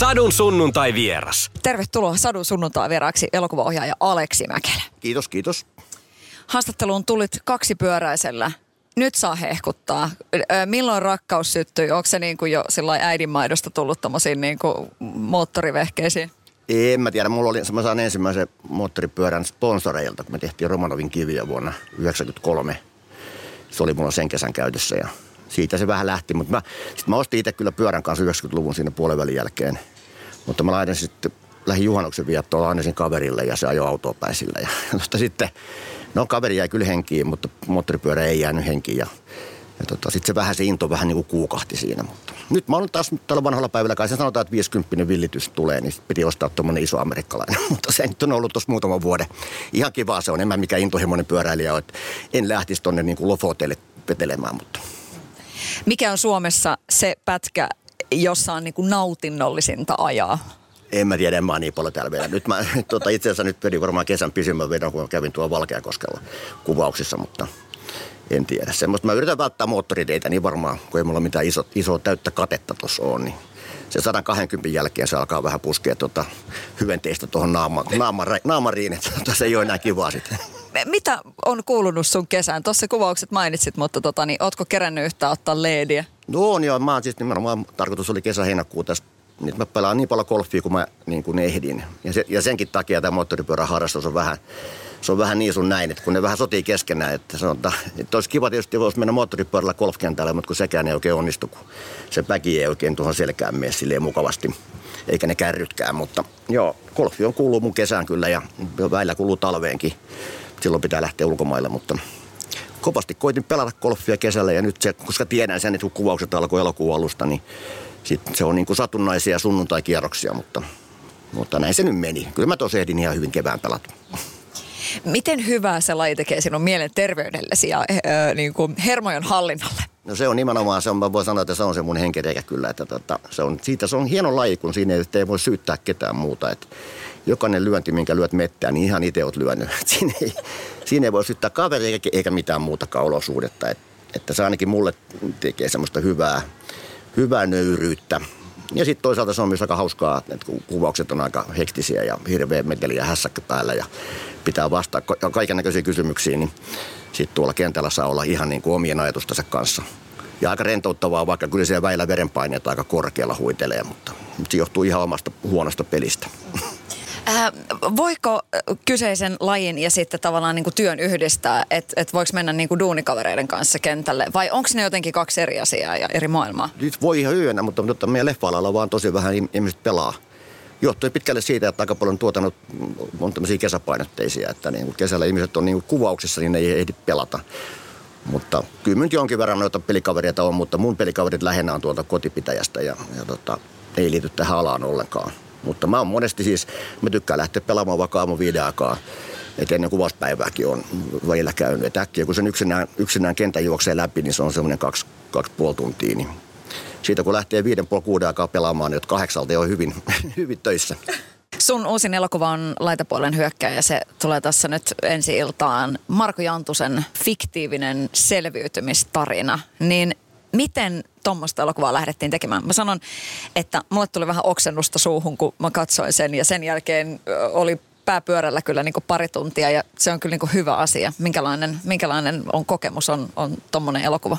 Sadun sunnuntai vieras. Tervetuloa Sadun sunnuntai vieraaksi elokuvaohjaaja Aleksi Mäkelä. Kiitos, kiitos. Haastatteluun tulit kaksipyöräisellä. Nyt saa hehkuttaa. Milloin rakkaus syttyi? Onko se niin kuin jo äidinmaidosta tullut tommosiin niin kuin moottorivehkeisiin? En mä tiedä, mulla oli, mä saan ensimmäisen moottoripyörän sponsoreilta, kun me tehtiin Romanovin kiviä vuonna 1993. Se oli mulla sen kesän käytössä ja siitä se vähän lähti. Mutta mä, sit mä ostin itse kyllä pyörän kanssa 90-luvun siinä puolivälin jälkeen. Mutta mä laitan sitten lähin juhannuksen viettoon Annesin kaverille ja se ajoi autoa päin sillä. Ja, mutta sitten, no kaveri jäi kyllä henkiin, mutta moottoripyörä ei jäänyt henkiin. Ja, ja tota, sitten se vähän se into vähän niin kuin kuukahti siinä. Mutta nyt mä oon taas tällä vanhalla päivällä, kai se sanotaan, että 50 villitys tulee, niin piti ostaa tuommoinen iso amerikkalainen. mutta se nyt on ollut tuossa muutaman vuoden. Ihan kiva se on, en mä mikään intohimoinen pyöräilijä ole. En lähtisi tonne niin kuin Lofoteille vetelemään, mutta Mikä on Suomessa se pätkä, jossa on niin kuin nautinnollisinta ajaa? En mä tiedä, mä oon niin paljon täällä vielä. Nyt mä tota, itse asiassa nyt vedin varmaan kesän pisimmän vedon, kun kävin tuolla Valkeakoskella kuvauksissa, mutta en tiedä. Semmoista mä yritän välttää moottoriteitä niin varmaan, kun ei mulla mitään iso, iso täyttä katetta tuossa on, niin se 120 jälkeen se alkaa vähän puskea tuota hyventeistä tuohon naama, naama, että tota, se ei ole enää kivaa sitten. Mitä on kuulunut sun kesään? Tuossa kuvaukset mainitsit, mutta tota, niin, ootko kerännyt yhtään ottaa leediä? No on joo, mä oon siis nimenomaan, tarkoitus oli kesä-heinäkuu tässä nyt mä pelaan niin paljon golfia kuin mä niin kuin ehdin. Ja, se, ja senkin takia tämä moottoripyöräharrastus on vähän, se on vähän niin sun näin, että kun ne vähän sotii keskenään, että sanotaan, että olisi kiva tietysti voisi mennä moottoripyörällä golfkentälle, mutta kun sekään ei oikein onnistu, kun se päki ei oikein tuohon selkään mene silleen mukavasti, eikä ne kärrytkään, mutta joo, golfi on kuuluu mun kesään kyllä ja väillä kuuluu talveenkin. Silloin pitää lähteä ulkomaille, mutta kovasti koitin pelata golfia kesällä ja nyt se, koska tiedän sen, että kun kuvaukset alkoi elokuun alusta, niin sit se on niin kuin satunnaisia sunnuntai-kierroksia, mutta, mutta näin se nyt meni. Kyllä mä tosiaan ehdin ihan hyvin kevään pelata. Miten hyvää se laji tekee sinun mielenterveydellesi ja äh, niin kuin hermojen hallinnalle? No se on nimenomaan, se on, mä voin sanoa, että se on se mun henkireikä kyllä, että tota, se on, siitä se on hieno laji, kun siinä ei, ei voi syyttää ketään muuta. Että jokainen lyönti, minkä lyöt mettään, niin ihan itse oot lyönyt. Siinä ei, siinä ei voi syyttää kaveria eikä, mitään muutakaan olosuudetta. Et, että se ainakin mulle tekee semmoista hyvää, hyvää nöyryyttä. Ja sitten toisaalta se on myös aika hauskaa, että kuvaukset on aika hektisiä ja hirveä meteli ja hässäkkä päällä ja pitää vastata kaiken näköisiin kysymyksiin, niin sitten tuolla kentällä saa olla ihan niin kuin omien ajatustensa kanssa. Ja aika rentouttavaa, vaikka kyllä siellä väillä verenpaineet aika korkealla huitelee, mutta se johtuu ihan omasta huonosta pelistä. Äh, voiko äh, kyseisen lajin ja sitten tavallaan niin kuin työn yhdistää, että et voiko mennä niin kuin duunikavereiden kanssa kentälle? Vai onko ne jotenkin kaksi eri asiaa ja eri maailmaa? Nyt voi ihan hyvänä, mutta, mutta meidän leffa vaan tosi vähän ihmiset pelaa. Johtuen pitkälle siitä, että aika paljon tuotannut on tämmöisiä kesäpainotteisia, että niin kuin kesällä ihmiset on niin kuin kuvauksissa, niin ne ei ehdi pelata. Mutta kyllä nyt jonkin verran noita pelikavereita on, mutta mun pelikaverit lähinnä on tuolta kotipitäjästä ja, ja tota, ei liity tähän alaan ollenkaan. Mutta mä oon monesti siis, mä tykkään lähteä pelaamaan vaikka aamu viiden aikaa. Että ennen kuvauspäivääkin on välillä käynyt. Et äkkiä kun sen yksinään, yksinään kentän juoksee läpi, niin se on semmoinen kaksi, kaksi puoli tuntia. Niin siitä kun lähtee viiden puoli kuuden aikaa pelaamaan, niin kahdeksalta on hyvin, hyvin töissä. Sun uusin elokuva on Laitapuolen hyökkäjä. Se tulee tässä nyt ensi iltaan. Marko Jantusen fiktiivinen selviytymistarina. Niin miten tuommoista elokuvaa lähdettiin tekemään? Mä sanon, että mulle tuli vähän oksennusta suuhun, kun mä katsoin sen. Ja sen jälkeen oli pääpyörällä kyllä niin pari tuntia ja se on kyllä niin hyvä asia. Minkälainen, minkälainen on kokemus on, on tuommoinen elokuva?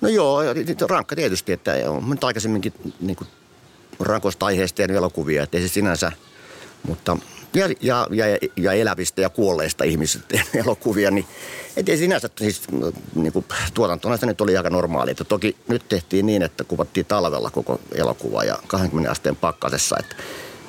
No joo, rankka tietysti, että on nyt aikaisemminkin niin rankoista aiheista tehnyt elokuvia, että ei se sinänsä, mutta ja, ja, ja, ja elävistä ja kuolleista ihmisistä elokuvia, niin ei sinänsä siis niin kuin, tuotantona se nyt oli aika normaali. Että toki nyt tehtiin niin, että kuvattiin talvella koko elokuva ja 20 asteen pakkasessa, että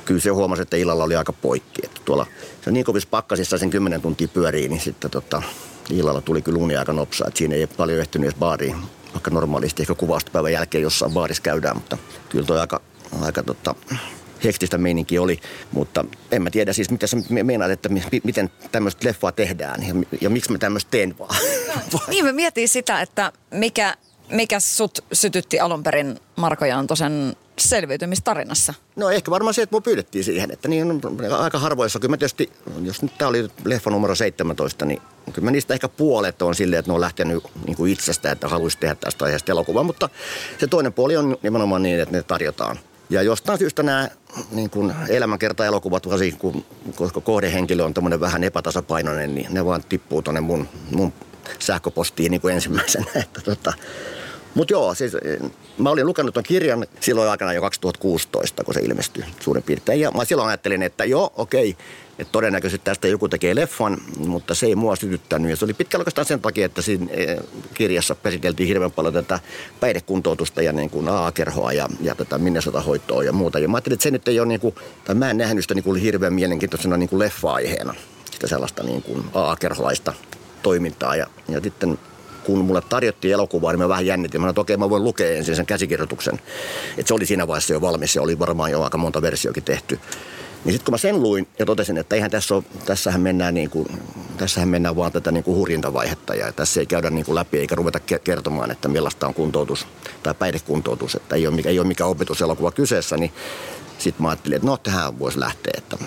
kyllä se huomasi, että illalla oli aika poikki. Että tuolla se niin kovissa pakkasissa sen 10 tuntia pyörii, niin sitten tota, illalla tuli kyllä uni aika nopsaa. Että siinä ei paljon ehtinyt edes baariin vaikka normaalisti ehkä kuvausta päivän jälkeen jossain baarissa käydään, mutta kyllä toi aika, aika tota, hektistä meininki oli, mutta en mä tiedä siis, mitä sä meinaat, että miten tämmöistä leffaa tehdään ja, ja miksi mä tämmöistä teen vaan. niin, mä mietin sitä, että mikä, mikä sut sytytti alun perin Marko Jantosen selviytymistarinassa? No ehkä varmaan se, että mua pyydettiin siihen, että niin aika harvoissa. Kyllä mä tietysti, jos nyt tämä oli leffa numero 17, niin kyllä mä niistä ehkä puolet on silleen, että ne on lähtenyt niin kuin itsestä, että haluaisi tehdä tästä aiheesta elokuvaa. Mutta se toinen puoli on nimenomaan niin, että ne tarjotaan. Ja jostain syystä nämä niin kuin elämänkerta-elokuvat, varsinkin kun, koska kohdehenkilö on tämmöinen vähän epätasapainoinen, niin ne vaan tippuu tuonne mun, mun sähköpostiin niin kuin ensimmäisenä. Että tota, mutta joo, siis mä olin lukenut tuon kirjan silloin aikana jo 2016, kun se ilmestyi suurin piirtein. Ja mä silloin ajattelin, että joo, okei, että todennäköisesti tästä joku tekee leffan, mutta se ei mua sytyttänyt. Ja se oli pitkällä oikeastaan sen takia, että siinä eh, kirjassa käsiteltiin hirveän paljon tätä päihdekuntoutusta ja niin kuin AA-kerhoa ja, ja tätä Minnesota-hoitoa ja muuta. Ja mä ajattelin, että se nyt ei ole niin kuin, tai mä en nähnyt sitä niin kuin hirveän mielenkiintoisena niin kuin leffa-aiheena, sitä sellaista niin kuin AA-kerholaista toimintaa. Ja, ja sitten kun mulle tarjottiin elokuvaa, niin mä vähän jännitin. Mä että okei, mä voin lukea ensin sen käsikirjoituksen. Että se oli siinä vaiheessa jo valmis ja oli varmaan jo aika monta versiokin tehty. Niin sitten kun mä sen luin ja totesin, että eihän tässä ole, tässähän mennään, niin kuin, tässähän mennään vaan tätä niin kuin hurjintavaihetta ja tässä ei käydä niin kuin läpi eikä ruveta kertomaan, että millaista on kuntoutus tai päihdekuntoutus, että ei ole, ei ole mikään opetuselokuva kyseessä, niin sitten mä ajattelin, että no tähän voisi lähteä, että,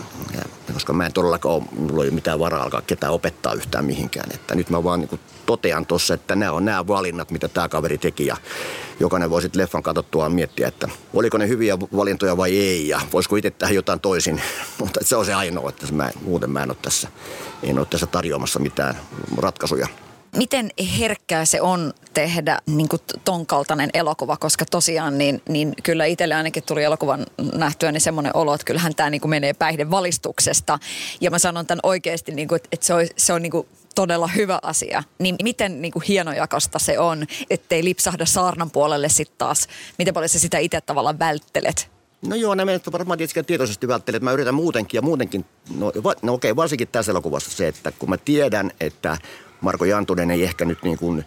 koska mä en todellakaan ole, mulla ei ole mitään varaa alkaa ketään opettaa yhtään mihinkään. Että nyt mä vaan niin totean tuossa, että nämä on nämä valinnat, mitä tämä kaveri teki ja jokainen voi sitten leffan katsottua miettiä, että oliko ne hyviä valintoja vai ei ja voisiko itse tehdä jotain toisin. Mutta se on se ainoa, että mä, muuten mä en ole tässä, en ole tässä tarjoamassa mitään ratkaisuja miten herkkää se on tehdä niin kuin ton kaltainen elokuva, koska tosiaan niin, niin kyllä itselle ainakin tuli elokuvan nähtyä niin semmoinen olo, että kyllähän tämä niin kuin menee päihdevalistuksesta. Ja mä sanon tämän oikeasti, niin kuin, että se on, se on niin kuin todella hyvä asia. Niin miten niin kuin hienojakasta se on, ettei lipsahda saarnan puolelle sitten taas? Miten paljon sä sitä itse tavallaan välttelet? No joo, nämä varmaan tietysti tietoisesti välttelet. Mä yritän muutenkin ja muutenkin, no, va, no okei, varsinkin tässä elokuvassa se, että kun mä tiedän, että Marko Jantunen ei ehkä nyt niin kuin,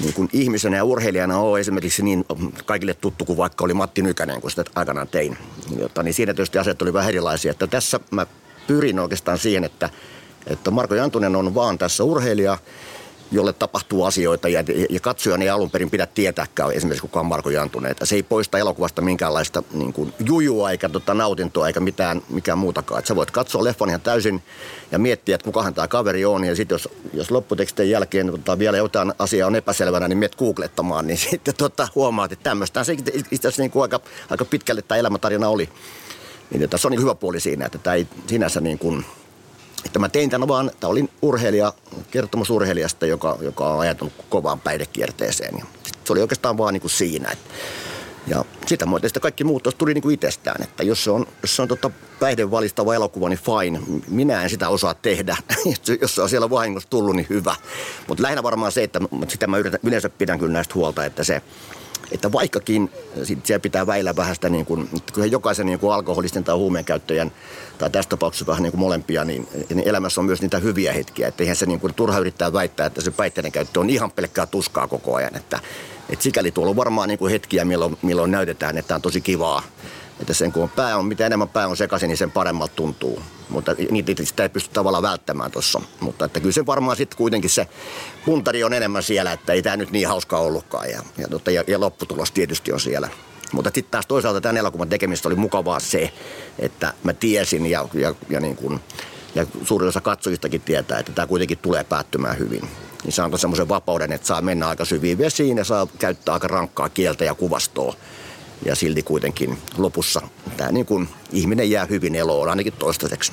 niin kuin ihmisenä ja urheilijana ole esimerkiksi niin kaikille tuttu kuin vaikka oli Matti Nykänen, kun sitä aikanaan tein. Jotta, niin siinä tietysti asiat oli vähän erilaisia. Että tässä mä pyrin oikeastaan siihen, että, että Marko Jantunen on vaan tässä urheilija – jolle tapahtuu asioita ja, ja katsojan ei alun perin pidä tietääkään esimerkiksi kukaan Marko Jantunen. Että se ei poista elokuvasta minkäänlaista niin kuin, jujua eikä tota, nautintoa eikä mitään, mikään muutakaan. Että sä voit katsoa leffan ihan täysin ja miettiä, että kukahan tämä kaveri on. Ja sitten jos, jos lopputekstien jälkeen tota, vielä jotain asiaa on epäselvänä, niin miet googlettamaan, niin sitten tota, huomaat, että tämmöistä se itse asiassa niin kuin aika, aika pitkälle tämä elämätarina oli. Niin, että se on niin hyvä puoli siinä, että tämä ei sinänsä niin kuin, että mä tein tämän vaan, tämä oli urheilija, kertomus urheilijasta, joka, joka on ajatunut kovaan päihdekierteeseen. Ja se oli oikeastaan vaan niin kuin siinä. Että, ja sitä muuta sitten kaikki muut tuli niin kuin itsestään, että jos se on, jos se on tota päihden valistava elokuva, niin fine. Minä en sitä osaa tehdä. jos se on siellä vahingossa tullut, niin hyvä. Mutta lähinnä varmaan se, että sitä mä yritän, yleensä pidän kyllä näistä huolta, että se, että vaikkakin sit siellä pitää väillä vähän sitä, niin kuin, kyllä jokaisen niin kuin alkoholisten tai huumeen käyttäjän, tai tässä tapauksessa vähän niin kuin molempia, niin, niin elämässä on myös niitä hyviä hetkiä. Että eihän se niin kuin, turha yrittää väittää, että se päihteiden käyttö on ihan pelkkää tuskaa koko ajan. Että, että sikäli tuolla on varmaan niin kuin hetkiä, milloin, milloin näytetään, että on tosi kivaa. Että sen kun on pää on, mitä enemmän pää on sekaisin, niin sen paremmalta tuntuu. Mutta niitä sitä ei pysty tavallaan välttämään tuossa. Mutta että kyllä se varmaan sitten kuitenkin se puntari on enemmän siellä, että ei tämä nyt niin hauska ollutkaan. Ja, ja, ja, ja lopputulos tietysti on siellä. Mutta sitten taas toisaalta tämän elokuvan tekemistä oli mukavaa se, että mä tiesin ja, ja, ja, niin kuin, ja suurin osa katsojistakin tietää, että tämä kuitenkin tulee päättymään hyvin. Niin se antoi semmoisen vapauden, että saa mennä aika syviin vesiin ja saa käyttää aika rankkaa kieltä ja kuvastoa ja silti kuitenkin lopussa tämä niin kuin ihminen jää hyvin eloon, ainakin toistaiseksi.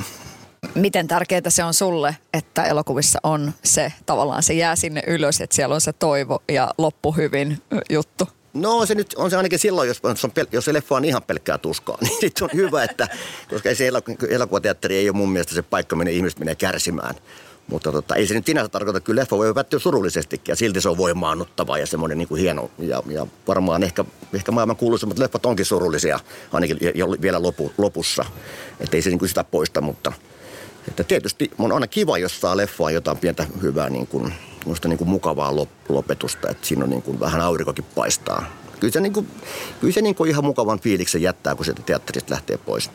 Miten tärkeää se on sulle, että elokuvissa on se tavallaan se jää sinne ylös, että siellä on se toivo ja loppu hyvin juttu? No se nyt on se ainakin silloin, jos, on, jos se leffa on ihan pelkkää tuskaa, niin sitten on hyvä, että koska ei se elokuvateatteri ei ole mun mielestä se paikka, minne ihmiset menee kärsimään. Mutta tota, ei se nyt sinänsä tarkoita, kyllä leffa voi päättyä surullisestikin ja silti se on voimaannuttava ja semmoinen niin kuin hieno. Ja, ja varmaan ehkä, ehkä maailman kuuluisimmat leffat onkin surullisia, ainakin vielä lopu, lopussa. Että ei se niin kuin sitä poista, mutta että tietysti on aina kiva, jos saa leffaa jotain pientä hyvää, niin kuin, niin kuin mukavaa lopetusta, että siinä on niin kuin vähän aurinkokin paistaa. Kyllä se, niin kuin, kyllä se niin kuin ihan mukavan fiiliksen jättää, kun sieltä teatterista lähtee pois.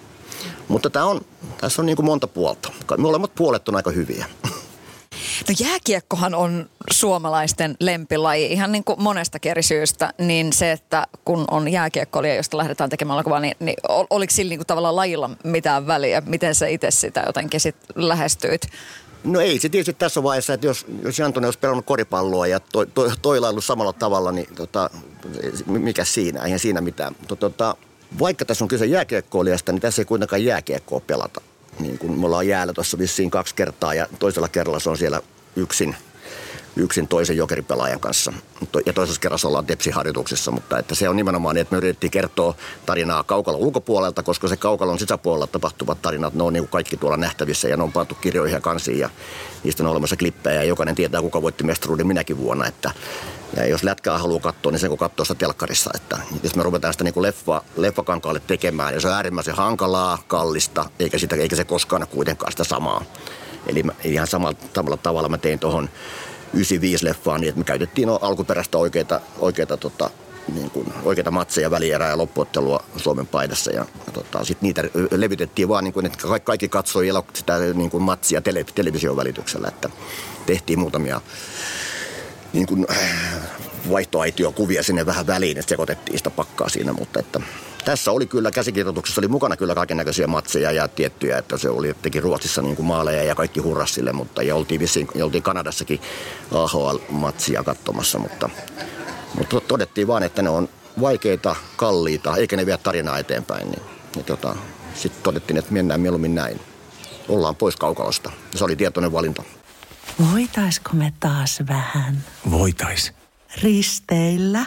Mutta tämä on, tässä on niin kuin monta puolta. Molemmat puolet on aika hyviä. No jääkiekkohan on suomalaisten lempilaji ihan niin kuin monesta eri syystä, niin se, että kun on jääkiekkoilija, josta lähdetään tekemään elokuvaa, niin, niin oliko sillä niin kuin tavallaan lajilla mitään väliä? Miten sä itse sitä jotenkin sit lähestyit? No ei se tietysti tässä vaiheessa, että jos, jos Jantoni olisi pelannut koripalloa ja to, to, toilaillut samalla tavalla, niin tota, mikä siinä, eihän siinä mitään. Tota, vaikka tässä on kyse jääkiekkoilijasta, niin tässä ei kuitenkaan jääkiekkoa pelata. Niin kun me ollaan jäällä tuossa vissiin kaksi kertaa ja toisella kerralla se on siellä yksin – yksin toisen jokeripelaajan kanssa. Ja toisessa kerrassa ollaan tepsiharjoituksessa, mutta että se on nimenomaan niin, että me yritettiin kertoa tarinaa kaukalon ulkopuolelta, koska se kaukalon sisäpuolella tapahtuvat tarinat, ne on niin kuin kaikki tuolla nähtävissä ja ne on pantu kirjoihin ja kansiin ja niistä on olemassa klippejä ja jokainen tietää, kuka voitti mestaruuden minäkin vuonna. Että, ja jos lätkää haluaa katsoa, niin se kun katsoo sitä telkkarissa. Että jos me ruvetaan sitä niin kuin leffa, leffakankaalle tekemään, ja se on äärimmäisen hankalaa, kallista, eikä, sitä, eikä se koskaan kuitenkaan sitä samaa. Eli ihan samalla, samalla tavalla mä tein tuohon 95-leffaa niin, että me käytettiin no, alkuperäistä oikeita, oikeita, tota, niin kuin, oikeita matseja, välierää ja loppuottelua Suomen paidassa. Ja, ja tota, sitten niitä levitettiin vaan, niin kuin, että kaikki katsoi sitä niin kuin matsia tele, television välityksellä. Että tehtiin muutamia niin kuin, vaihtoaitiokuvia sinne vähän väliin, että sekoitettiin sitä pakkaa siinä, mutta että tässä oli kyllä, käsikirjoituksessa oli mukana kyllä kaiken näköisiä matseja ja tiettyjä, että se oli teki Ruotsissa niin kuin maaleja ja kaikki hurrassille, mutta ja oltiin, vissiin, ja oltiin Kanadassakin AHL-matsia katsomassa, mutta, mutta todettiin vaan, että ne on vaikeita, kalliita, eikä ne vie tarinaa eteenpäin, niin, niin tota, sitten todettiin, että mennään mieluummin näin. Ollaan pois kaukalosta. Se oli tietoinen valinta. Voitaisko me taas vähän? Voitais. Risteillä?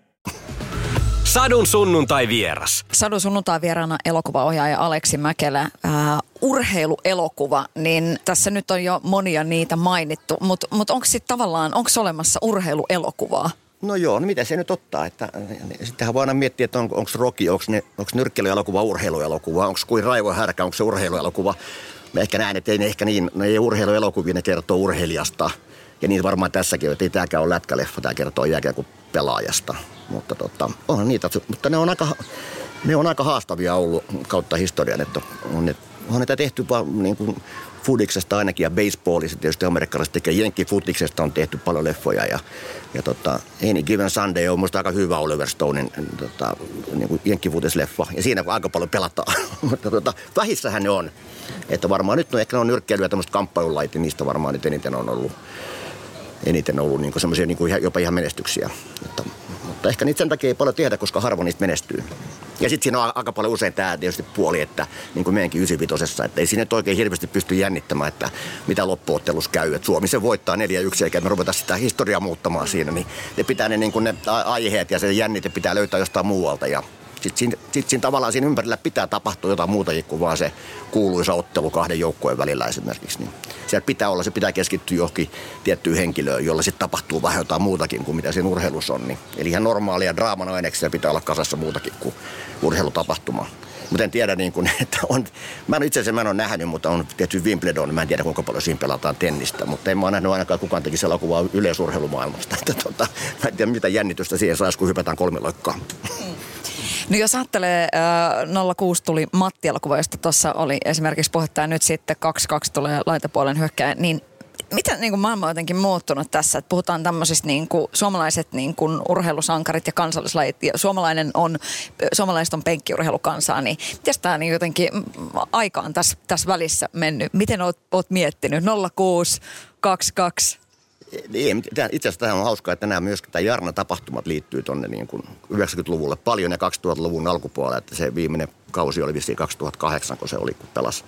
Sadun sunnuntai vieras. Sadun sunnuntai vieraana elokuvaohjaaja Aleksi Mäkelä. Ää, urheiluelokuva, niin tässä nyt on jo monia niitä mainittu, mutta mut onko sitten tavallaan, onko olemassa urheiluelokuvaa? No joo, no mitä se nyt ottaa? Että, sittenhän voi aina miettiä, että on, onko Rocky, onko, ne, onko nyrkkelyelokuva urheiluelokuva, onko kuin Raivo Härkä, onko se urheiluelokuva. Mä ehkä näen, että ei ne ehkä niin, ne ei urheiluelokuvia, ne kertoo urheilijasta. Ja niin varmaan tässäkin, että ei tämäkään ole lätkäleffa, tämä kertoo kuin pelaajasta. Mutta tota, onhan niitä, mutta ne on aika, ne on aika haastavia ollut kautta historian, että on, ne, on niitä tehty vaan niin kuin fudiksesta ainakin ja baseballista tietysti amerikkalaiset tekee. Jenkkifutiksesta on tehty paljon leffoja ja, ja tota, Any Given Sunday on musta aika hyvä Oliver Stonein tota, niin kuin jenkkifutisleffa ja siinä aika paljon pelataan, mutta tota, vähissähän ne on, että varmaan nyt no, ehkä ne on nyrkkeilyä tämmöistä kamppailulait, niin niistä varmaan nyt eniten on ollut eniten ollut niin semmoisia niin jopa ihan menestyksiä. Että, mutta ehkä niitä sen takia ei paljon tehdä, koska harvoin niistä menestyy. Ja sitten siinä on aika paljon usein tämä tietysti puoli, että niin kuin meidänkin 95 että ei siinä oikein hirveästi pysty jännittämään, että mitä loppuottelussa käy. Että Suomi se voittaa 4-1 eikä me ruveta sitä historiaa muuttamaan siinä. Niin ne pitää ne, niin kuin ne aiheet ja se jännite pitää löytää jostain muualta. Ja sitten siinä, sit siinä tavallaan siinä ympärillä pitää tapahtua jotain muutakin kuin vaan se kuuluisa ottelu kahden joukkueen välillä esimerkiksi. Niin siellä pitää olla, se pitää keskittyä johonkin tiettyyn henkilöön, jolla sitten tapahtuu vähän jotain muutakin kuin mitä siinä urheilussa on. Niin, eli ihan normaalia draaman aineksia pitää olla kasassa muutakin kuin urheilutapahtuma. Mutta en tiedä, niin kun, että on, mä en itse asiassa mä en ole nähnyt, mutta on tietysti Wimbledon, mä en tiedä kuinka paljon siinä pelataan tennistä. Mutta en mä ole nähnyt ainakaan kukaan tekisi elokuvaa yleisurheilumaailmasta. Että tota, mä en tiedä mitä jännitystä siihen saisi, kun hypätään kolme loikkaa. No jos ajattelee, äh, 06 tuli Matti-elokuva, josta tuossa oli esimerkiksi puhetta ja nyt sitten 22 tulee laitapuolen hyökkäjä, niin miten niin kuin maailma on jotenkin muuttunut tässä, että puhutaan tämmöisistä niin kuin, suomalaiset niin kuin, urheilusankarit ja kansallislajit ja suomalainen on, suomalaiset on penkkiurheilukansaa, niin miten tämä niin jotenkin mm, aika on tässä, tässä välissä mennyt? Miten oot, oot miettinyt? 06, 22, Niin, itse asiassa tähän on hauskaa, että nämä myös tämä Jarna-tapahtumat liittyy tuonne niin kuin 90-luvulle paljon ja 2000-luvun alkupuolella, että se viimeinen kausi oli vissiin 2008, kun se oli, kun pelasi.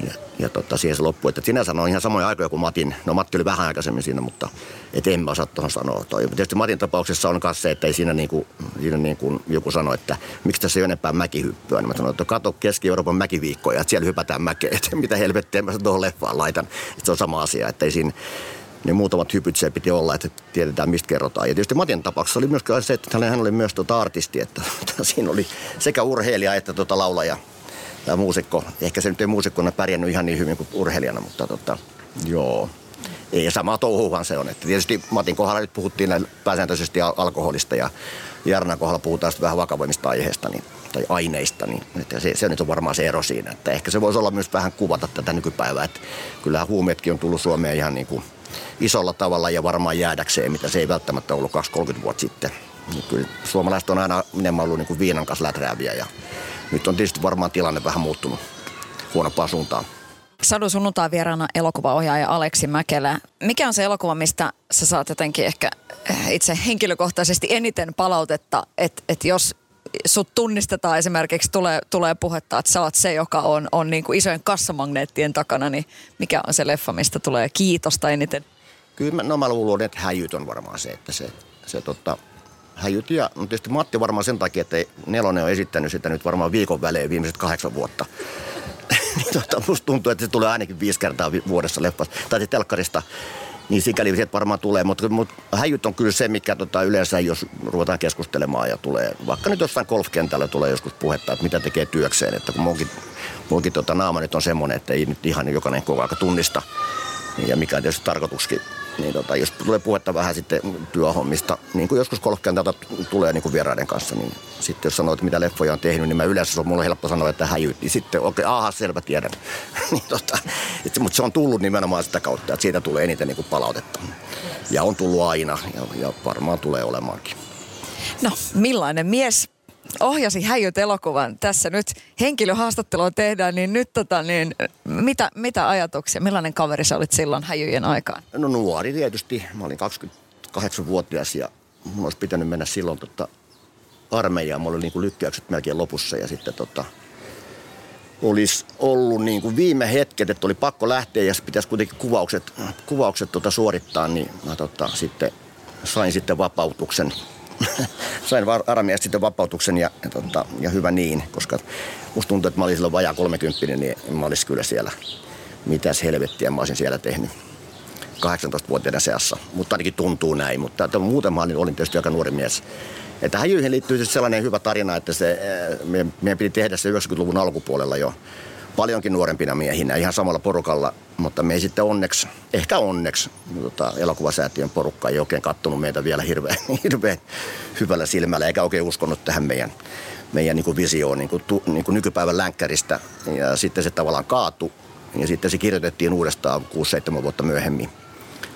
Ja, ja tota, siihen se loppui. Että sinänsä on ihan samoja aikoja kuin Matin. No Matti oli vähän aikaisemmin siinä, mutta et en mä osaa tuohon sanoa. Toi. Tietysti Matin tapauksessa on myös se, että ei siinä, niin kuin, siinä niin kuin joku sanoi, että miksi tässä ei ole enempää mäkihyppyä. Niin mä sanoin, että kato Keski-Euroopan mäkiviikkoja, että siellä hypätään mäkeä. Että mitä helvettiä mä tuohon leffaan laitan. Että se on sama asia, että ei siinä ne muutamat hypyt se piti olla, että tiedetään mistä kerrotaan. Ja tietysti Matin tapauksessa oli myös se, että hän oli myös tota artisti, että siinä oli sekä urheilija että tota laulaja tai muusikko. Ehkä se nyt ei muusikkona pärjännyt ihan niin hyvin kuin urheilijana, mutta tota, joo. Ja sama touhuhan se on. Että tietysti Matin kohdalla nyt puhuttiin pääsääntöisesti al- alkoholista ja Jarnan kohdalla puhutaan sitten vähän vakavoimmista aiheista niin, tai aineista. Niin, että se, se, nyt on varmaan se ero siinä. Että ehkä se voisi olla myös vähän kuvata tätä nykypäivää. Että kyllähän huumeetkin on tullut Suomeen ihan niin kuin isolla tavalla ja varmaan jäädäkseen, mitä se ei välttämättä ollut 20-30 vuotta sitten. Kyllä suomalaiset on aina enemmän ollut niin kuin viinan kanssa läträäviä ja nyt on tietysti varmaan tilanne vähän muuttunut huonompaan suuntaan. Sadu sunnuntai vieraana elokuvaohjaaja Aleksi Mäkelä. Mikä on se elokuva, mistä sä saat jotenkin ehkä eh, itse henkilökohtaisesti eniten palautetta, että et jos sut tunnistetaan esimerkiksi, tulee, tulee puhetta, että sä oot se, joka on, on niin kuin isojen kassamagneettien takana, niin mikä on se leffa, mistä tulee kiitosta eniten? Kyllä mä, no mä luulen, että häjyt on varmaan se, että se, se tota, häjyt ja no tietysti Matti varmaan sen takia, että Nelonen on esittänyt sitä nyt varmaan viikon välein viimeiset kahdeksan vuotta. tota, musta tuntuu, että se tulee ainakin viisi kertaa vuodessa leffasta, tai telkkarista. Niin sikäli se varmaan tulee, mutta, mutta häjyt on kyllä se, mikä tota, yleensä, jos ruvetaan keskustelemaan ja tulee, vaikka nyt jossain golfkentällä tulee joskus puhetta, että mitä tekee työkseen, että kun munkin, munkin tota, naama nyt on semmoinen, että ei nyt ihan jokainen koko ajan tunnista, niin, ja mikä on tietysti tarkoituskin. Niin tota, jos tulee puhetta vähän sitten työhommista, niin kuin joskus golfkentältä t- tulee niin kuin vieraiden kanssa, niin sitten jos sanoo, että mitä leffoja on tehnyt, niin mä yleensä se on mulle helppo sanoa, että häjyt, niin sitten okei, okay, aha, selvä, tiedän. niin tota, et, mutta se on tullut nimenomaan sitä kautta, että siitä tulee eniten niin kuin palautetta. Ja on tullut aina, ja, ja varmaan tulee olemaankin. No, millainen mies ohjasi Häijyt elokuvan. Tässä nyt henkilöhaastattelua tehdään, niin nyt tota, niin, mitä, mitä ajatuksia, millainen kaveri sä olit silloin Häijyjen aikaan? No nuori tietysti. Mä olin 28-vuotias ja mun olisi pitänyt mennä silloin tota armeijaan. Mulla oli niin lykkäykset melkein lopussa ja sitten tota, olisi ollut niin kuin viime hetket, että oli pakko lähteä ja pitäisi kuitenkin kuvaukset, kuvaukset tota suorittaa, niin mä tota, sitten sain sitten vapautuksen. sain armeijasta sitten vapautuksen ja, ja, tota, ja hyvä niin, koska musta tuntuu, että mä olin silloin vajaa 30, niin mä olisin kyllä siellä, mitäs helvettiä mä olisin siellä tehnyt. 18-vuotiaiden seassa, mutta ainakin tuntuu näin. Mutta että muuten mä olin olin tietysti aika nuori mies. Että häjyihin liittyy siis sellainen hyvä tarina, että se, eh, meidän, meidän piti tehdä se 90-luvun alkupuolella jo paljonkin nuorempina miehinä, ihan samalla porukalla, mutta me ei sitten onneksi, ehkä onneksi, tota, elokuvasäätiön porukka ei oikein kattonut meitä vielä hirveän, hirveän hyvällä silmällä, eikä oikein uskonut tähän meidän, meidän niin kuin visioon niin kuin, niin kuin nykypäivän länkkäristä. Ja sitten se tavallaan kaatui, ja sitten se kirjoitettiin uudestaan 6-7 vuotta myöhemmin.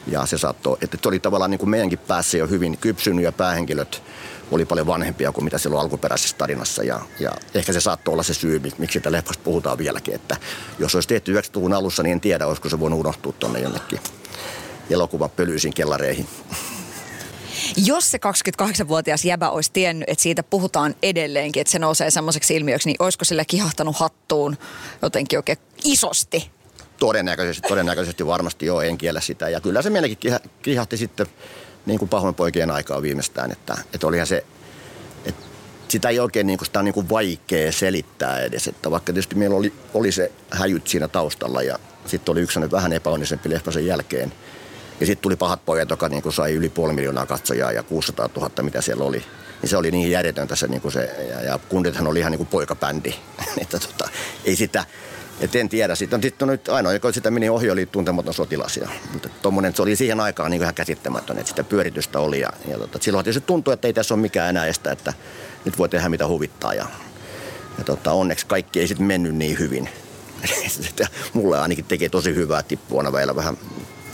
Ja se saattoi, että se oli tavallaan niin kuin meidänkin päässä jo hyvin kypsynyt ja päähenkilöt oli paljon vanhempia kuin mitä silloin alkuperäisessä tarinassa. Ja, ja ehkä se saattoi olla se syy, mik- miksi sitä leffasta puhutaan vieläkin. Että jos olisi tehty 90-luvun alussa, niin en tiedä, olisiko se voinut unohtua tuonne jonnekin elokuvan pölyisiin kellareihin. Jos se 28-vuotias jäbä olisi tiennyt, että siitä puhutaan edelleenkin, että se nousee semmoiseksi ilmiöksi, niin olisiko sille kihahtanut hattuun jotenkin oikein isosti? Todennäköisesti, todennäköisesti varmasti joo, en kiellä sitä. Ja kyllä se meillekin kiha- kihahti sitten niin kuin pahoin poikien aikaa viimeistään, että, että olihan se, että sitä ei oikein niin kuin, sitä on niin kuin vaikea selittää edes, että vaikka tietysti meillä oli, oli se häjyt siinä taustalla ja sitten oli yksi vähän epäonnisempi leffa sen jälkeen. Ja sitten tuli pahat pojat, joka niin kuin sai yli puoli miljoonaa katsojaa ja 600 000, mitä siellä oli. Niin se oli niin järjetöntä se, niin kuin se ja, ja kundithan oli ihan niin kuin poikabändi. että tota, ei sitä, Et en tiedä. Sitten on, sit on nyt ainoa, joka sitä meni ohi, oli tuntematon sotilas. Mutta tommonen, se oli siihen aikaan niin ihan käsittämätön, että sitä pyöritystä oli. Ja, ja tota, silloin tietysti tuntui, että ei tässä ole mikään enää estä, että nyt voi tehdä mitä huvittaa. Ja, ja tota, onneksi kaikki ei sitten mennyt niin hyvin. Mulle ainakin tekee tosi hyvää tippuuna vielä vähän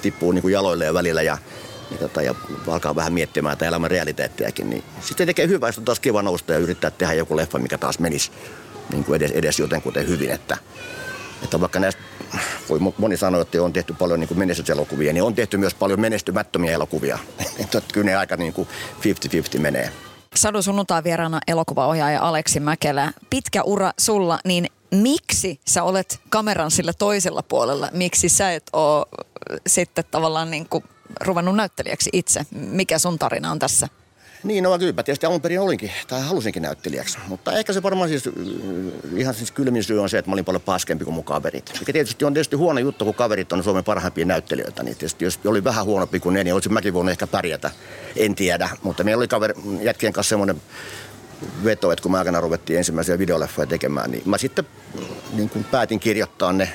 tippuu niin jaloille ja välillä ja, ja, tota, ja alkaa vähän miettimään tätä elämän realiteettiakin. Niin sitten tekee hyvää, jos on taas kiva nousta ja yrittää tehdä joku leffa, mikä taas menisi niin kuin edes, edes jotenkuten hyvin. Että, että vaikka näistä, voi moni sanoa, että on tehty paljon niin menestyselokuvia, niin on tehty myös paljon menestymättömiä elokuvia. että kyllä ne aika niin kuin 50-50 menee. Sadu sunnuntai vieraana elokuvaohjaaja Aleksi Mäkelä. Pitkä ura sulla, niin miksi sä olet kameran sillä toisella puolella? Miksi sä et ole sitten tavallaan niin kuin ruvennut näyttelijäksi itse? Mikä sun tarina on tässä? Niin, no kyllä tietysti alun perin olinkin, tai halusinkin näyttelijäksi. Mutta ehkä se varmaan siis, ihan siis kylmin syy on se, että mä olin paljon paskempi kuin mun kaverit. Mikä tietysti on tietysti huono juttu, kun kaverit on Suomen parhaimpia näyttelijöitä. Niin tietysti jos oli vähän huonompi kuin ne, niin olisin mäkin voinut ehkä pärjätä. En tiedä, mutta meillä oli kaveri, jätkien kanssa semmoinen veto, että kun mä aikana ruvettiin ensimmäisiä videoleffoja tekemään, niin mä sitten niin kun päätin kirjoittaa ne.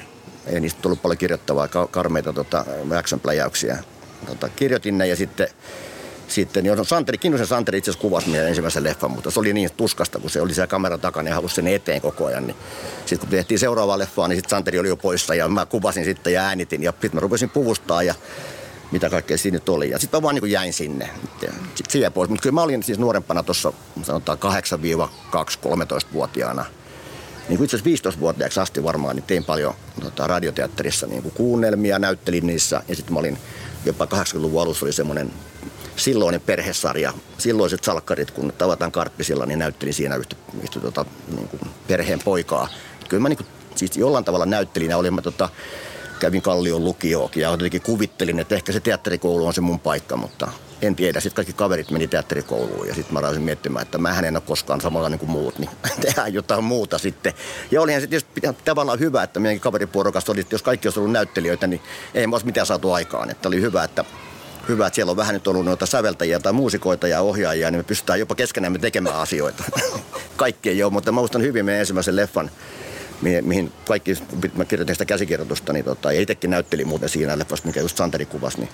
Ei niistä tullut paljon kirjoittavaa, karmeita tota, action-pläjäyksiä. Tota, kirjoitin ne ja sitten sitten, niin Santeri, Kinnusen Santeri itse asiassa kuvasi meidän ensimmäisen leffan, mutta se oli niin tuskasta, kun se oli siellä kameran takana ja halusi sen eteen koko ajan. Niin sitten kun tehtiin seuraavaa leffaa, niin sitten Santeri oli jo poissa ja mä kuvasin sitten ja äänitin ja sitten mä rupesin puvustaa ja mitä kaikkea siinä nyt oli. Ja sitten mä vaan niin jäin sinne. Sitten siihen pois. Mutta kyllä mä olin siis nuorempana tuossa sanotaan 8-2-13-vuotiaana. Niin itse asiassa 15-vuotiaaksi asti varmaan, niin tein paljon tota, radioteatterissa niin kuin kuunnelmia, näyttelin niissä. Ja sitten mä olin jopa 80-luvun alussa oli semmoinen silloinen perhesarja, silloiset salkkarit, kun tavataan Karppisilla, niin näyttelin siinä yhtä, yhtä tota, niin kuin perheen poikaa. Kyllä mä niin kuin, siis jollain tavalla näyttelin ja olin mä tota, kävin Kallion lukioonkin ja jotenkin kuvittelin, että ehkä se teatterikoulu on se mun paikka, mutta en tiedä. Sitten kaikki kaverit meni teatterikouluun ja sitten mä raisin miettimään, että mä en ole koskaan samalla niin kuin muut, niin tehdään jotain muuta sitten. Ja olihan se tietysti tavallaan hyvä, että meidänkin kaveripuorokas oli, että jos kaikki olisi ollut näyttelijöitä, niin ei mä olisi mitään saatu aikaan. Että oli hyvä, että hyvä, että siellä on vähän nyt ollut noita säveltäjiä tai muusikoita ja ohjaajia, niin me pystytään jopa keskenään tekemään asioita. Kaikki ei ole, mutta mä muistan hyvin meidän ensimmäisen leffan, mihin, mihin kaikki, mä kirjoitin sitä käsikirjoitusta, niin tota, ja itsekin näytteli muuten siinä leffassa, mikä just Santeri kuvasi, niin,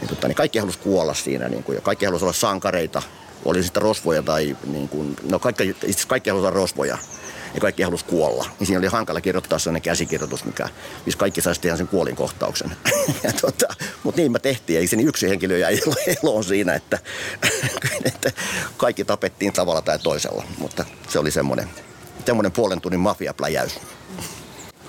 niin, tota, niin kaikki halusi kuolla siinä, niin kuin, ja kaikki halusi olla sankareita, oli sitten rosvoja tai niin kuin, no kaikki, itse kaikki halusi olla rosvoja ja kaikki halusi kuolla. Niin siinä oli hankala kirjoittaa sellainen käsikirjoitus, mikä, missä kaikki saisi tehdä sen kuolinkohtauksen. tota, Mutta niin mä tehtiin, ei sen yksi henkilö jäi eloon siinä, että, että kaikki tapettiin tavalla tai toisella. Mutta se oli semmoinen, semmoinen puolen tunnin mafiapläjäys.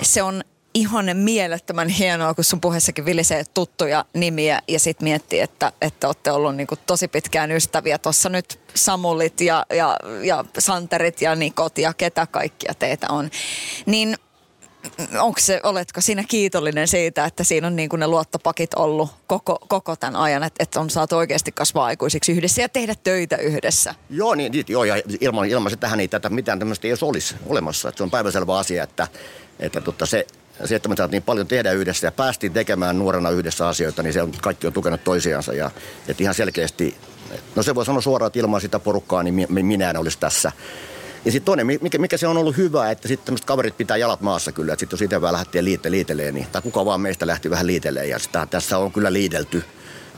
Se on ihan mielettömän hienoa, kun sun puheessakin vilisee tuttuja nimiä ja sitten miettii, että, että olette ollut niin tosi pitkään ystäviä. Tuossa nyt Samulit ja, ja, ja Santerit ja Nikot ja ketä kaikkia teitä on. Niin onko se, oletko siinä kiitollinen siitä, että siinä on niin kuin ne luottopakit ollut koko, koko tämän ajan, että, että on saatu oikeasti kasvaa aikuisiksi yhdessä ja tehdä töitä yhdessä? Joo, niin, niin joo ja ilman, ilman tähän ei tätä mitään tämmöistä ei olisi olemassa. Että se on päiväselvä asia, että, että tota, se se, että me saatiin paljon tehdä yhdessä ja päästiin tekemään nuorena yhdessä asioita, niin se on, kaikki on tukenut toisiansa. Ja että ihan selkeästi, no se voi sanoa suoraan, että ilman sitä porukkaa, niin minä en olisi tässä. Ja sitten toinen, mikä, mikä, se on ollut hyvä, että sitten tämmöiset kaverit pitää jalat maassa kyllä. Että sitten jos itse vähän lähtee liite, liiteleen, niin, tai kuka vaan meistä lähti vähän liiteleen ja sitä, tässä on kyllä liidelty.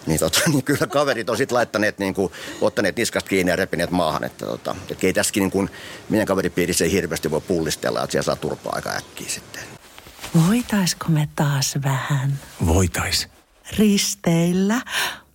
Niin, tota, niin kyllä kaverit on sitten laittaneet, niin kuin, ottaneet niskasta kiinni ja repineet maahan. Että, tota, että ei tässäkin niin kuin, meidän kaveripiirissä ei hirveästi voi pullistella, että siellä saa turpaa aika äkkiä sitten. Voitaisko me taas vähän? Voitais. Risteillä?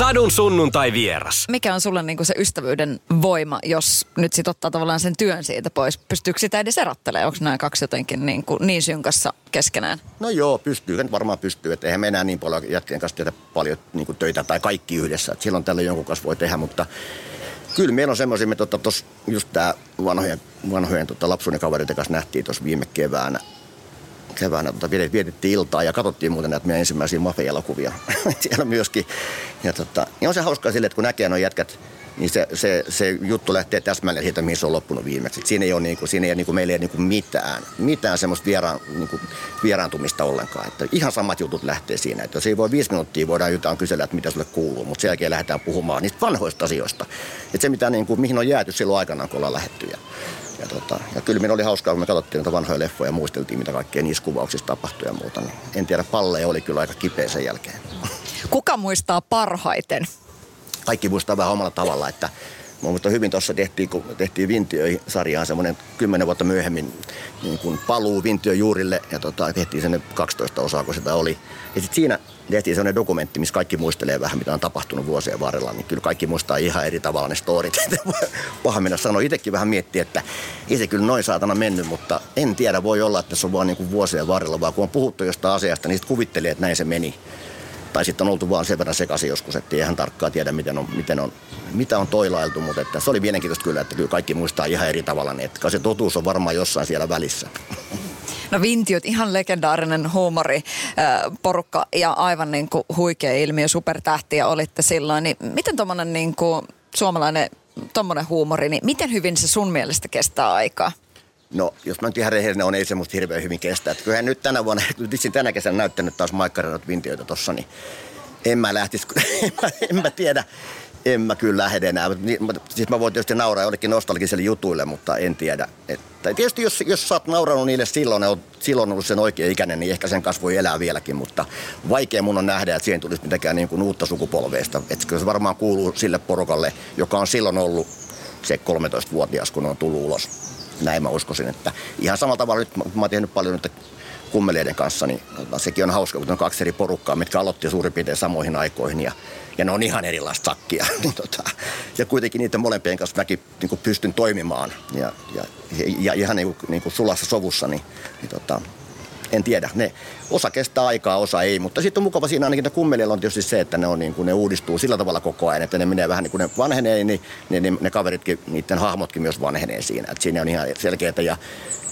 Sadun sunnuntai vieras. Mikä on sulle niinku se ystävyyden voima, jos nyt sit ottaa tavallaan sen työn siitä pois? Pystyykö sitä edes erottelemaan? Onko nämä kaksi jotenkin niin, kuin niin synkassa keskenään? No joo, pystyy, nyt varmaan pystyy. Että eihän me enää niin paljon jätkien kanssa tehdä paljon niin kuin töitä tai kaikki yhdessä. Et silloin tällä jonkun kanssa voi tehdä, mutta kyllä meillä on semmoisia, me tota, tos, just tämä vanhojen, vanhojen tota, lapsuuden kavereiden kanssa nähtiin tuossa viime keväänä. Keväänä tota, vietet- vietettiin iltaa ja katsottiin muuten näitä meidän ensimmäisiä mafia-elokuvia siellä myöskin. Ja tota, niin on se hauskaa sille, että kun näkee nuo jätkät, niin se, se, se, juttu lähtee täsmälleen siitä, mihin se on loppunut viimeksi. Siinä ei ole, niinku, siinä ei ole niinku, meillä ei ole niinku mitään, mitään semmoista vieraan, niinku, vieraantumista ollenkaan. Että ihan samat jutut lähtee siinä. Että jos ei voi viisi minuuttia, voidaan jotain kysellä, että mitä sulle kuuluu, mutta sen jälkeen lähdetään puhumaan niistä vanhoista asioista. Että se, mitä, niinku, mihin on jääty silloin aikanaan, kun ollaan lähetty. Ja, tota, ja kyllä meillä oli hauskaa, kun me katsottiin näitä vanhoja leffoja ja muisteltiin, mitä kaikkea niissä kuvauksissa tapahtui ja muuta. Niin en tiedä, palleja oli kyllä aika kipeä sen jälkeen. Kuka muistaa parhaiten? kaikki muistaa vähän omalla tavalla, että mielestä hyvin tuossa tehtiin, kun tehtiin Vintiöi-sarjaan semmoinen kymmenen vuotta myöhemmin niin kuin paluu Vintiön juurille ja tota, tehtiin sen 12 osaa, kun sitä oli. Ja sitten siinä tehtiin semmoinen dokumentti, missä kaikki muistelee vähän, mitä on tapahtunut vuosien varrella, niin kyllä kaikki muistaa ihan eri tavalla ne storit. Paha mennä sanoa. Itsekin vähän miettiä, että ei se kyllä noin saatana mennyt, mutta en tiedä, voi olla, että se on vaan niin kuin vuosien varrella, vaan kun on puhuttu jostain asiasta, niin sitten kuvittelee, että näin se meni. Tai sitten on oltu vaan sen verran sekaisin joskus, että ei ihan tarkkaan tiedä, miten on, miten on, mitä on toilailtu. Mutta että se oli mielenkiintoista kyllä, että kyllä kaikki muistaa ihan eri tavalla. Niin että se totuus on varmaan jossain siellä välissä. No Vintiöt, ihan legendaarinen huumoriporukka ja aivan niin kuin huikea ilmiö, supertähtiä olitte silloin. Niin miten tuommoinen niin kuin suomalainen tommonen huumori, niin miten hyvin se sun mielestä kestää aikaa? No, jos mä nyt ihan rehellinen on, ei se musta hirveän hyvin kestää. Että kyllähän nyt tänä vuonna, vitsin tänä kesänä näyttänyt taas maikkarinot vintioita tossa, niin en mä lähtisi, en mä, en mä tiedä, en mä kyllä lähde enää. Niin, siis mä voin tietysti nauraa jollekin nostalgiselle jutuille, mutta en tiedä. Että tietysti jos, jos sä oot nauranut niille silloin, oot silloin ollut sen oikea ikäinen, niin ehkä sen voi elää vieläkin, mutta vaikea mun on nähdä, että siihen tulisi mitenkään niin kuin uutta sukupolveista. Että se varmaan kuuluu sille porukalle, joka on silloin ollut se 13-vuotias, kun on tullut ulos. Näin mä uskoisin, että ihan samalla tavalla nyt mä, mä oon tehnyt paljon nyt kummeleiden kanssa, niin tota, sekin on hauska, kun on kaksi eri porukkaa, mitkä aloitti suurin piirtein samoihin aikoihin ja, ja ne on ihan erilaista sakkia. Niin tota, ja kuitenkin niiden molempien kanssa mäkin niin kuin pystyn toimimaan ja, ja, ja ihan niin kuin, niin kuin sulassa sovussa, niin, niin tota, en tiedä. Ne, osa kestää aikaa, osa ei, mutta sitten on mukava siinä ainakin, että kummeleilla on tietysti se, että ne, on, niin kuin, ne uudistuu sillä tavalla koko ajan, että ne menee vähän niin kuin ne vanhenee, niin, niin, niin ne kaveritkin, niiden hahmotkin myös vanhenee siinä. Että siinä on ihan selkeää ja, ja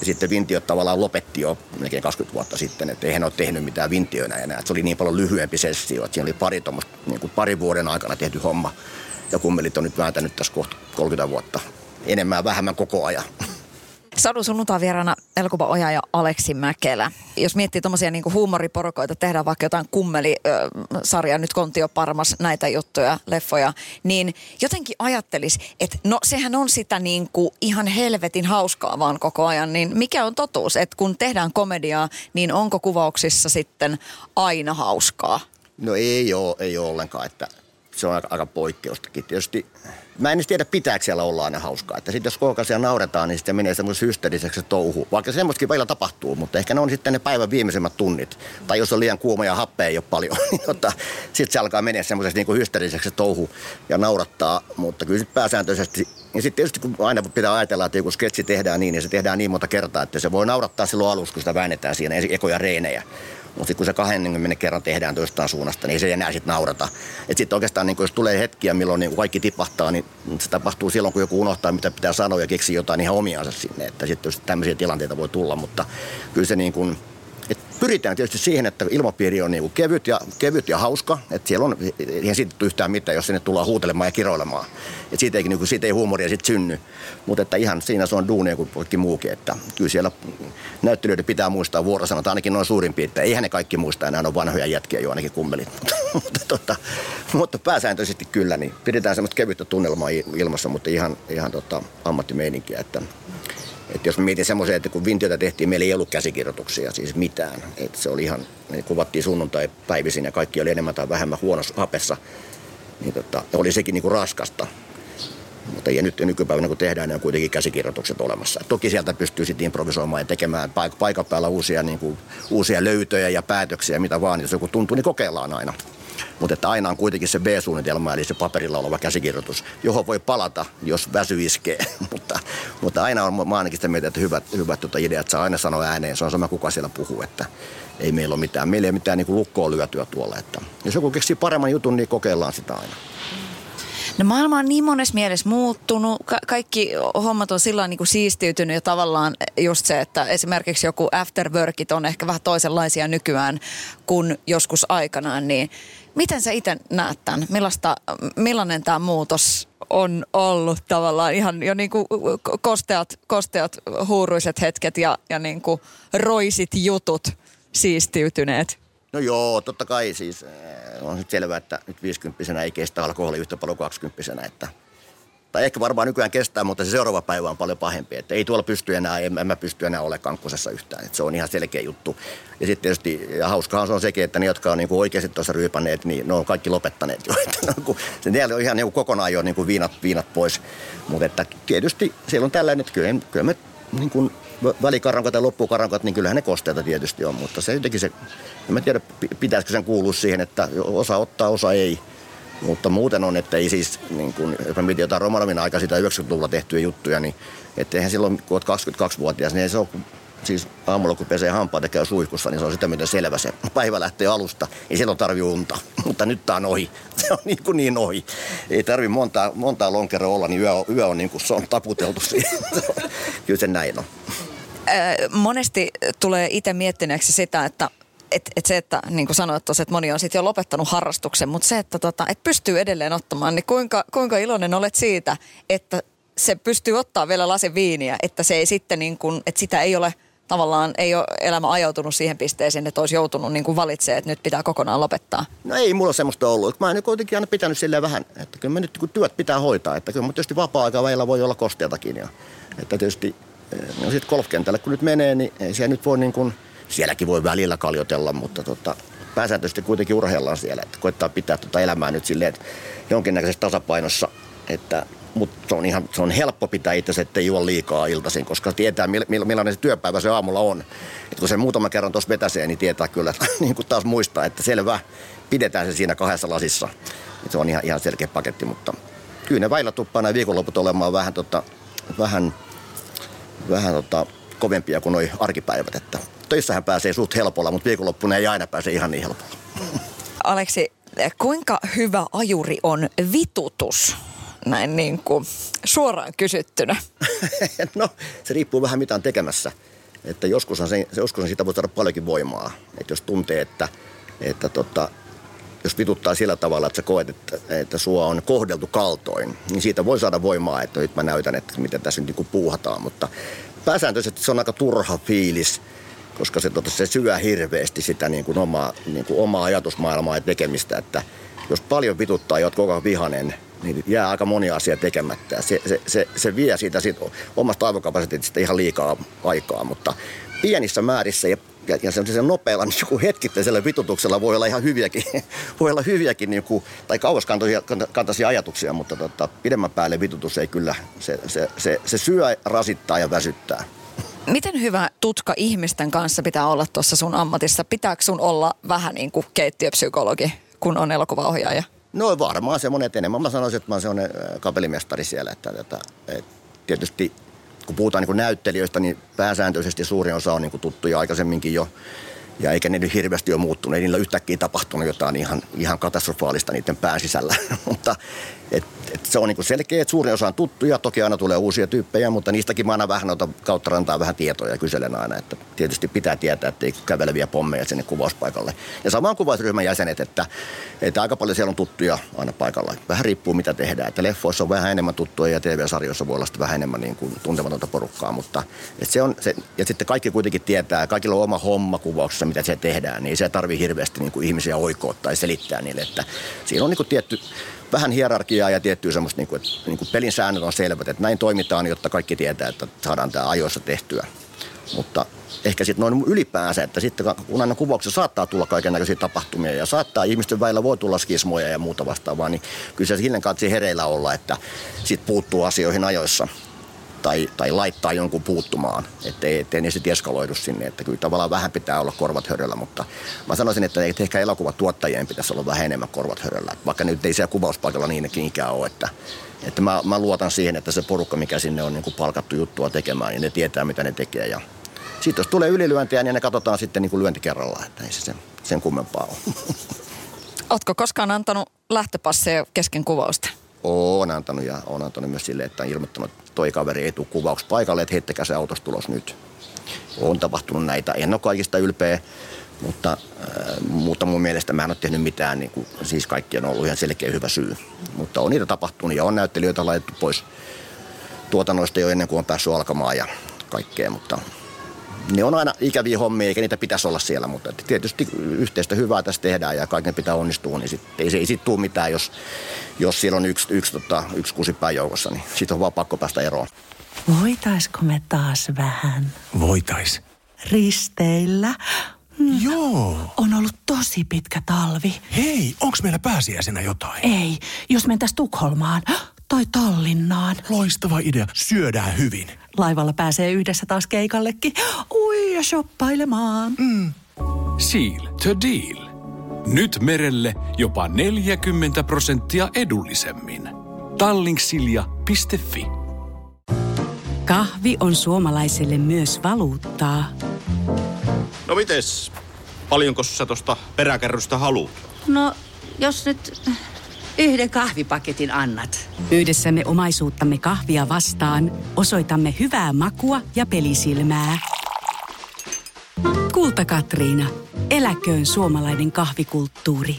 sitten Vintiöt tavallaan lopetti jo melkein 20 vuotta sitten, että eihän ole tehnyt mitään Vintiöinä enää. Että se oli niin paljon lyhyempi sessio, että siinä oli pari, tommoista, niin kuin pari vuoden aikana tehty homma. Ja kummelit on nyt vääntänyt tässä kohta 30 vuotta enemmän vähemmän koko ajan. Sadu sunnuntai vieraana elokuva Oja ja Aleksi Mäkelä. Jos miettii tuommoisia niinku huumoriporukoita, tehdään vaikka jotain kummelisarjaa, nyt Kontio Parmas, näitä juttuja, leffoja, niin jotenkin ajattelis, että no sehän on sitä niinku ihan helvetin hauskaa vaan koko ajan, niin mikä on totuus, että kun tehdään komediaa, niin onko kuvauksissa sitten aina hauskaa? No ei ole, ei ole ollenkaan, että se on aika, aika poikkeustakin. Tietysti mä en edes tiedä, pitääkö siellä olla aina hauskaa. Että sitten jos siellä nauretaan, niin sitten menee semmoisen hysteriseksi se touhu. Vaikka semmoistakin välillä tapahtuu, mutta ehkä ne on sitten ne päivän viimeisimmät tunnit. Tai jos on liian kuuma ja happea ei ole paljon, niin tota, sitten se alkaa mennä semmoiseksi niin hysteriseksi se touhu ja naurattaa. Mutta kyllä sitten pääsääntöisesti ja sitten tietysti kun aina pitää ajatella, että joku sketsi tehdään niin, ja se tehdään niin monta kertaa, että se voi naurattaa silloin alussa, kun sitä väännetään siinä ekoja reenejä. Mutta sitten kun se 20 kerran tehdään jostain suunnasta, niin se ei enää sitten naurata. Että sitten oikeastaan, niin kun jos tulee hetkiä, milloin niin kaikki tipahtaa, niin se tapahtuu silloin, kun joku unohtaa, mitä pitää sanoa ja keksii jotain ihan omiansa sinne. Että sitten tämmöisiä tilanteita voi tulla, mutta kyllä se niin kuin, et pyritään tietysti siihen, että ilmapiiri on niinku kevyt, ja, kevyt ja hauska. Että siellä on, eihän siitä yhtään mitään, jos sinne tullaan huutelemaan ja kiroilemaan. Et siitä, ei, niinku, siitä ei huumoria sit synny. Mutta että ihan siinä se on duunia kuin kaikki muukin. Että kyllä siellä näyttelijöiden pitää muistaa vuorosanat, ainakin noin suurin piirtein. Eihän ne kaikki muista enää, on vanhoja jätkiä jo ainakin kummelit. mutta, tota, mutta pääsääntöisesti kyllä, niin pidetään semmoista kevyttä tunnelmaa ilmassa, mutta ihan, ihan tota, ammattimeininkiä. Että että jos mietin semmoisen, että kun Vintiötä tehtiin, meillä ei ollut käsikirjoituksia, siis mitään. Että se oli ihan, me kuvattiin sunnuntai päivisin ja kaikki oli enemmän tai vähemmän huonossa hapessa. Niin tota, oli sekin niinku raskasta. Mutta ei nyt nykypäivänä, kun tehdään, niin on kuitenkin käsikirjoitukset olemassa. Toki sieltä pystyy sitten improvisoimaan ja tekemään paik- paikan päällä uusia, niin kuin, uusia löytöjä ja päätöksiä, mitä vaan. Jos joku tuntuu, niin kokeillaan aina. Mutta että aina on kuitenkin se B-suunnitelma, eli se paperilla oleva käsikirjoitus, johon voi palata, jos väsy iskee. mutta, mutta aina on, mä ainakin sitä mieltä, että hyvät, hyvät tuota ideat saa aina sanoa ääneen. Se on sama, kuka siellä puhuu, että ei meillä ole mitään, meillä ei ole mitään niin lukkoa lyötyä tuolla. Että jos joku keksii paremman jutun, niin kokeillaan sitä aina. No maailma on niin monessa mielessä muuttunut. Ka- kaikki hommat on sillä niin kuin siistiytynyt ja tavallaan just se, että esimerkiksi joku afterworkit on ehkä vähän toisenlaisia nykyään kuin joskus aikanaan. Niin miten sä itse näet tämän? Millaista, millainen tämä muutos on ollut tavallaan ihan jo niin kuin kosteat, kosteat huuruiset hetket ja, ja niin kuin roisit jutut siistiytyneet? No joo, totta kai siis äh, on nyt selvää, että nyt 50 ei kestä alkoholi yhtä paljon kuin 20 että tai ehkä varmaan nykyään kestää, mutta se seuraava päivä on paljon pahempi. Että ei tuolla pysty enää, en, en mä pysty enää olemaan kankkosessa yhtään. Että se on ihan selkeä juttu. Ja sitten tietysti, ja hauskahan se on sekin, että ne, jotka on niinku oikeasti tuossa ryypäneet, niin ne on kaikki lopettaneet jo. Se neljä on ihan niinku kokonaan jo niinku viinat, viinat pois. Mutta että tietysti siellä on tällainen, että kyllä, kyllä me niin kuin välikarrankat ja loppukarrankat, niin kyllähän ne kosteita tietysti on, mutta se jotenkin se, en mä tiedä pitäisikö sen kuulua siihen, että osa ottaa, osa ei. Mutta muuten on, että ei siis, niin kun, jos mä mietin jotain Romanovin aika sitä 90-luvulla tehtyjä juttuja, niin että eihän silloin, kun olet 22-vuotias, niin ei se ole siis aamulla kun pesee hampaat ja käy suihkussa, niin se on sitä miten selvä se päivä lähtee alusta. Ei silloin tarvi unta, mutta nyt tää on ohi. Se on niin kuin niin ohi. Ei tarvi montaa, montaa lonkeroa olla, niin yö, yö on niin kuin se on taputeltu siihen. Kyllä se näin on. monesti tulee itse miettineeksi sitä, että et, et se, että niin kuin sanoit tuossa, että moni on sitten jo lopettanut harrastuksen, mutta se, että tota, et pystyy edelleen ottamaan, niin kuinka, kuinka iloinen olet siitä, että se pystyy ottaa vielä lasin viiniä, että se ei sitten niin kuin, että sitä ei ole tavallaan, ei ole elämä ajautunut siihen pisteeseen, että olisi joutunut niin valitsemaan, että nyt pitää kokonaan lopettaa? No ei mulla semmoista ollut. Mä oon kuitenkin aina pitänyt silleen vähän, että kyllä me nyt kun työt pitää hoitaa, että kyllä tietysti vapaa-aika välillä voi olla kosteatakin. Ja, että tietysti no sitten golfkentälle kun nyt menee, niin ei siellä nyt voi niin kuin, sielläkin voi välillä kaljotella, mutta tota, pääsääntöisesti kuitenkin urheillaan siellä, että koittaa pitää tota elämää nyt silleen, että jonkinnäköisessä tasapainossa, että mutta se on, ihan, se on helppo pitää itse, ettei juo liikaa iltaisin, koska tietää millainen se työpäivä se aamulla on. Et kun se muutama kerran tuossa vetäsee, niin tietää kyllä, että niin kuin taas muistaa, että selvä, pidetään se siinä kahdessa lasissa. Et se on ihan, ihan selkeä paketti, mutta kyllä ne väillä tuppaa nämä viikonloput olemaan vähän, tota, vähän, vähän tota, kovempia kuin noi arkipäivät. Että töissähän pääsee suht helpolla, mutta viikonloppuna ei aina pääse ihan niin helpolla. Aleksi, kuinka hyvä ajuri on vitutus? näin niin kuin suoraan kysyttynä? no, se riippuu vähän mitä on tekemässä. Että joskus on se, joskus on siitä voi saada paljonkin voimaa. Että jos tuntee, että, että tota, jos vituttaa sillä tavalla, että sä koet, että, että sua on kohdeltu kaltoin, niin siitä voi saada voimaa, että nyt mä näytän, että miten tässä nyt niin puuhataan. Mutta pääsääntöisesti se on aika turha fiilis, koska se, tota, se syö hirveästi sitä niin kuin omaa, niin kuin omaa ajatusmaailmaa ja tekemistä, että jos paljon vituttaa ja oot koko ajan vihanen, niin jää aika moni asia tekemättä. Se, se, se, se vie siitä, siitä omasta aivokapasiteetista ihan liikaa aikaa, mutta pienissä määrissä ja ja, ja se nopealla niin joku hetkittäisellä vitutuksella voi olla ihan hyviäkin, voi olla hyviäkin niin kuin, tai kauaskantoisia ajatuksia, mutta tota, pidemmän päälle vitutus ei kyllä, se, se, se, se syö, rasittaa ja väsyttää. Miten hyvä tutka ihmisten kanssa pitää olla tuossa sun ammatissa? Pitääkö sun olla vähän niin kuin keittiöpsykologi, kun on elokuvaohjaaja? No varmaan semmoinen enemmän. Mä sanoisin, että mä oon semmoinen kapelimestari siellä. Että, että, että tietysti kun puhutaan niin näyttelijöistä, niin pääsääntöisesti suurin osa on niin tuttuja aikaisemminkin jo. Ja eikä ne nyt hirveästi ole muuttunut. Ei niillä yhtäkkiä tapahtunut jotain ihan, ihan katastrofaalista niiden pään sisällä. mutta et, et se on niin selkeä, että suurin osa on tuttuja. Toki aina tulee uusia tyyppejä, mutta niistäkin mä aina vähän otan kautta rantaa vähän tietoja ja kyselen aina. Että tietysti pitää tietää, että ei käveleviä pommeja sinne kuvauspaikalle. Ja samaan kuvausryhmän jäsenet, että, että aika paljon siellä on tuttuja aina paikalla. Vähän riippuu mitä tehdään. Että leffoissa on vähän enemmän tuttuja ja TV-sarjoissa voi olla vähän enemmän niin kuin tuntematonta porukkaa. Mutta se on se, ja sitten kaikki kuitenkin tietää, kaikilla on oma homma kuvauksessa, mitä se tehdään, niin se tarvii hirveästi niin kuin ihmisiä oikoa tai selittää niille, että siinä on niin kuin tietty vähän hierarkiaa ja tiettyä semmoista, niin kuin, että niin kuin pelin säännöt on selvät, että näin toimitaan, jotta kaikki tietää, että saadaan tämä ajoissa tehtyä. Mutta ehkä sitten noin ylipäänsä, että sitten kun aina kuvauksessa saattaa tulla kaiken näköisiä tapahtumia ja saattaa ihmisten väillä voi tulla skismoja ja muuta vastaavaa, niin kyllä se silleen katsi hereillä olla, että sitten puuttuu asioihin ajoissa tai, tai laittaa jonkun puuttumaan, ettei, ettei ne sitten eskaloidu sinne. Että kyllä tavallaan vähän pitää olla korvat höröllä, mutta mä sanoisin, että ehkä elokuvatuottajien pitäisi olla vähän enemmän korvat höröllä. Vaikka nyt ei siellä kuvauspaikalla niinkin ikään ole, että, että mä, mä, luotan siihen, että se porukka, mikä sinne on niin kuin palkattu juttua tekemään, niin ne tietää, mitä ne tekee. Ja sitten jos tulee ylilyöntiä, niin ne katsotaan sitten niin kuin lyönti kerrallaan, että ei se sen, sen kummempaa ole. Ootko koskaan antanut lähtöpasseja kesken kuvausta? Oon antanut ja on antanut myös sille, että on ilmoittanut, toi kaveri ei paikalle, että heittäkää se autosta tulos nyt. On tapahtunut näitä. En ole kaikista ylpeä, mutta, äh, mutta mun mielestä mä en ole tehnyt mitään, niin kuin, siis kaikki on ollut ihan selkeä hyvä syy. Mutta on niitä tapahtunut ja on näyttelijöitä laitettu pois tuotannoista jo ennen kuin on päässyt alkamaan ja kaikkea, mutta ne on aina ikäviä hommia, eikä niitä pitäisi olla siellä, mutta tietysti yhteistä hyvää tässä tehdään ja kaiken pitää onnistua, niin sit, ei se ei sit tule mitään, jos, jos siellä on yksi, yksi, tota, yksi kusipää joukossa, niin sitten on vaan pakko päästä eroon. Voitaisko me taas vähän Voitais. risteillä? Mm. Joo. On ollut tosi pitkä talvi. Hei, onks meillä pääsiäisenä jotain? Ei, jos mentäis Tukholmaan tai Tallinnaan. Loistava idea. Syödään hyvin. Laivalla pääsee yhdessä taas keikallekin. Ui ja shoppailemaan. Mm. Seal to deal. Nyt merelle jopa 40 prosenttia edullisemmin. Tallingsilja.fi Kahvi on suomalaiselle myös valuuttaa. No mites? Paljonko sä tosta peräkärrystä haluat? No, jos nyt yhden kahvipaketin annat. Yhdessämme omaisuuttamme kahvia vastaan osoitamme hyvää makua ja pelisilmää. Kulta Katriina. Eläköön suomalainen kahvikulttuuri.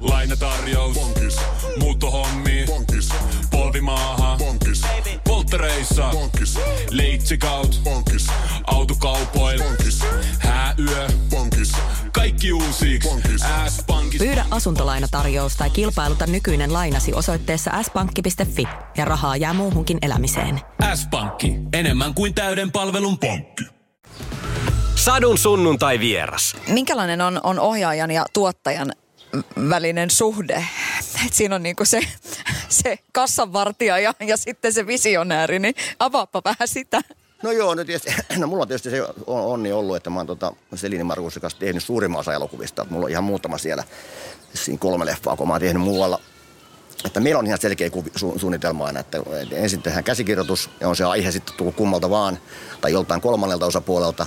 Lainatarjous. Bonkis. Muuttohommi. Bonkis. Polvimaaha. Bonkis. Polttereissa. Bonkis. Leitsikaut. Bonkis. Autokaupoil. Bonkis. Hääyö. Bonkis. Kaikki uusi. S-pankki. Pyydä asuntolainatarjous tai kilpailuta nykyinen lainasi osoitteessa s-pankki.fi ja rahaa jää muuhunkin elämiseen. S-pankki. Enemmän kuin täyden palvelun pankki. Sadun sunnuntai vieras. Minkälainen on, on ohjaajan ja tuottajan välinen suhde? Et siinä on niinku se, se kassanvartija ja, ja sitten se visionääri, niin avaappa vähän sitä. No joo, no, tietysti, no mulla on tietysti se on, onni ollut, että mä oon tota Selini Markusin kanssa tehnyt suurimman osa elokuvista. Mulla on ihan muutama siellä, siinä kolme leffaa, kun mä oon tehnyt muualla. Että meillä on ihan selkeä kuvi, su, suunnitelma aina, että ensin tehdään käsikirjoitus ja on se aihe sitten tullut kummalta vaan tai joltain kolmannelta osapuolelta.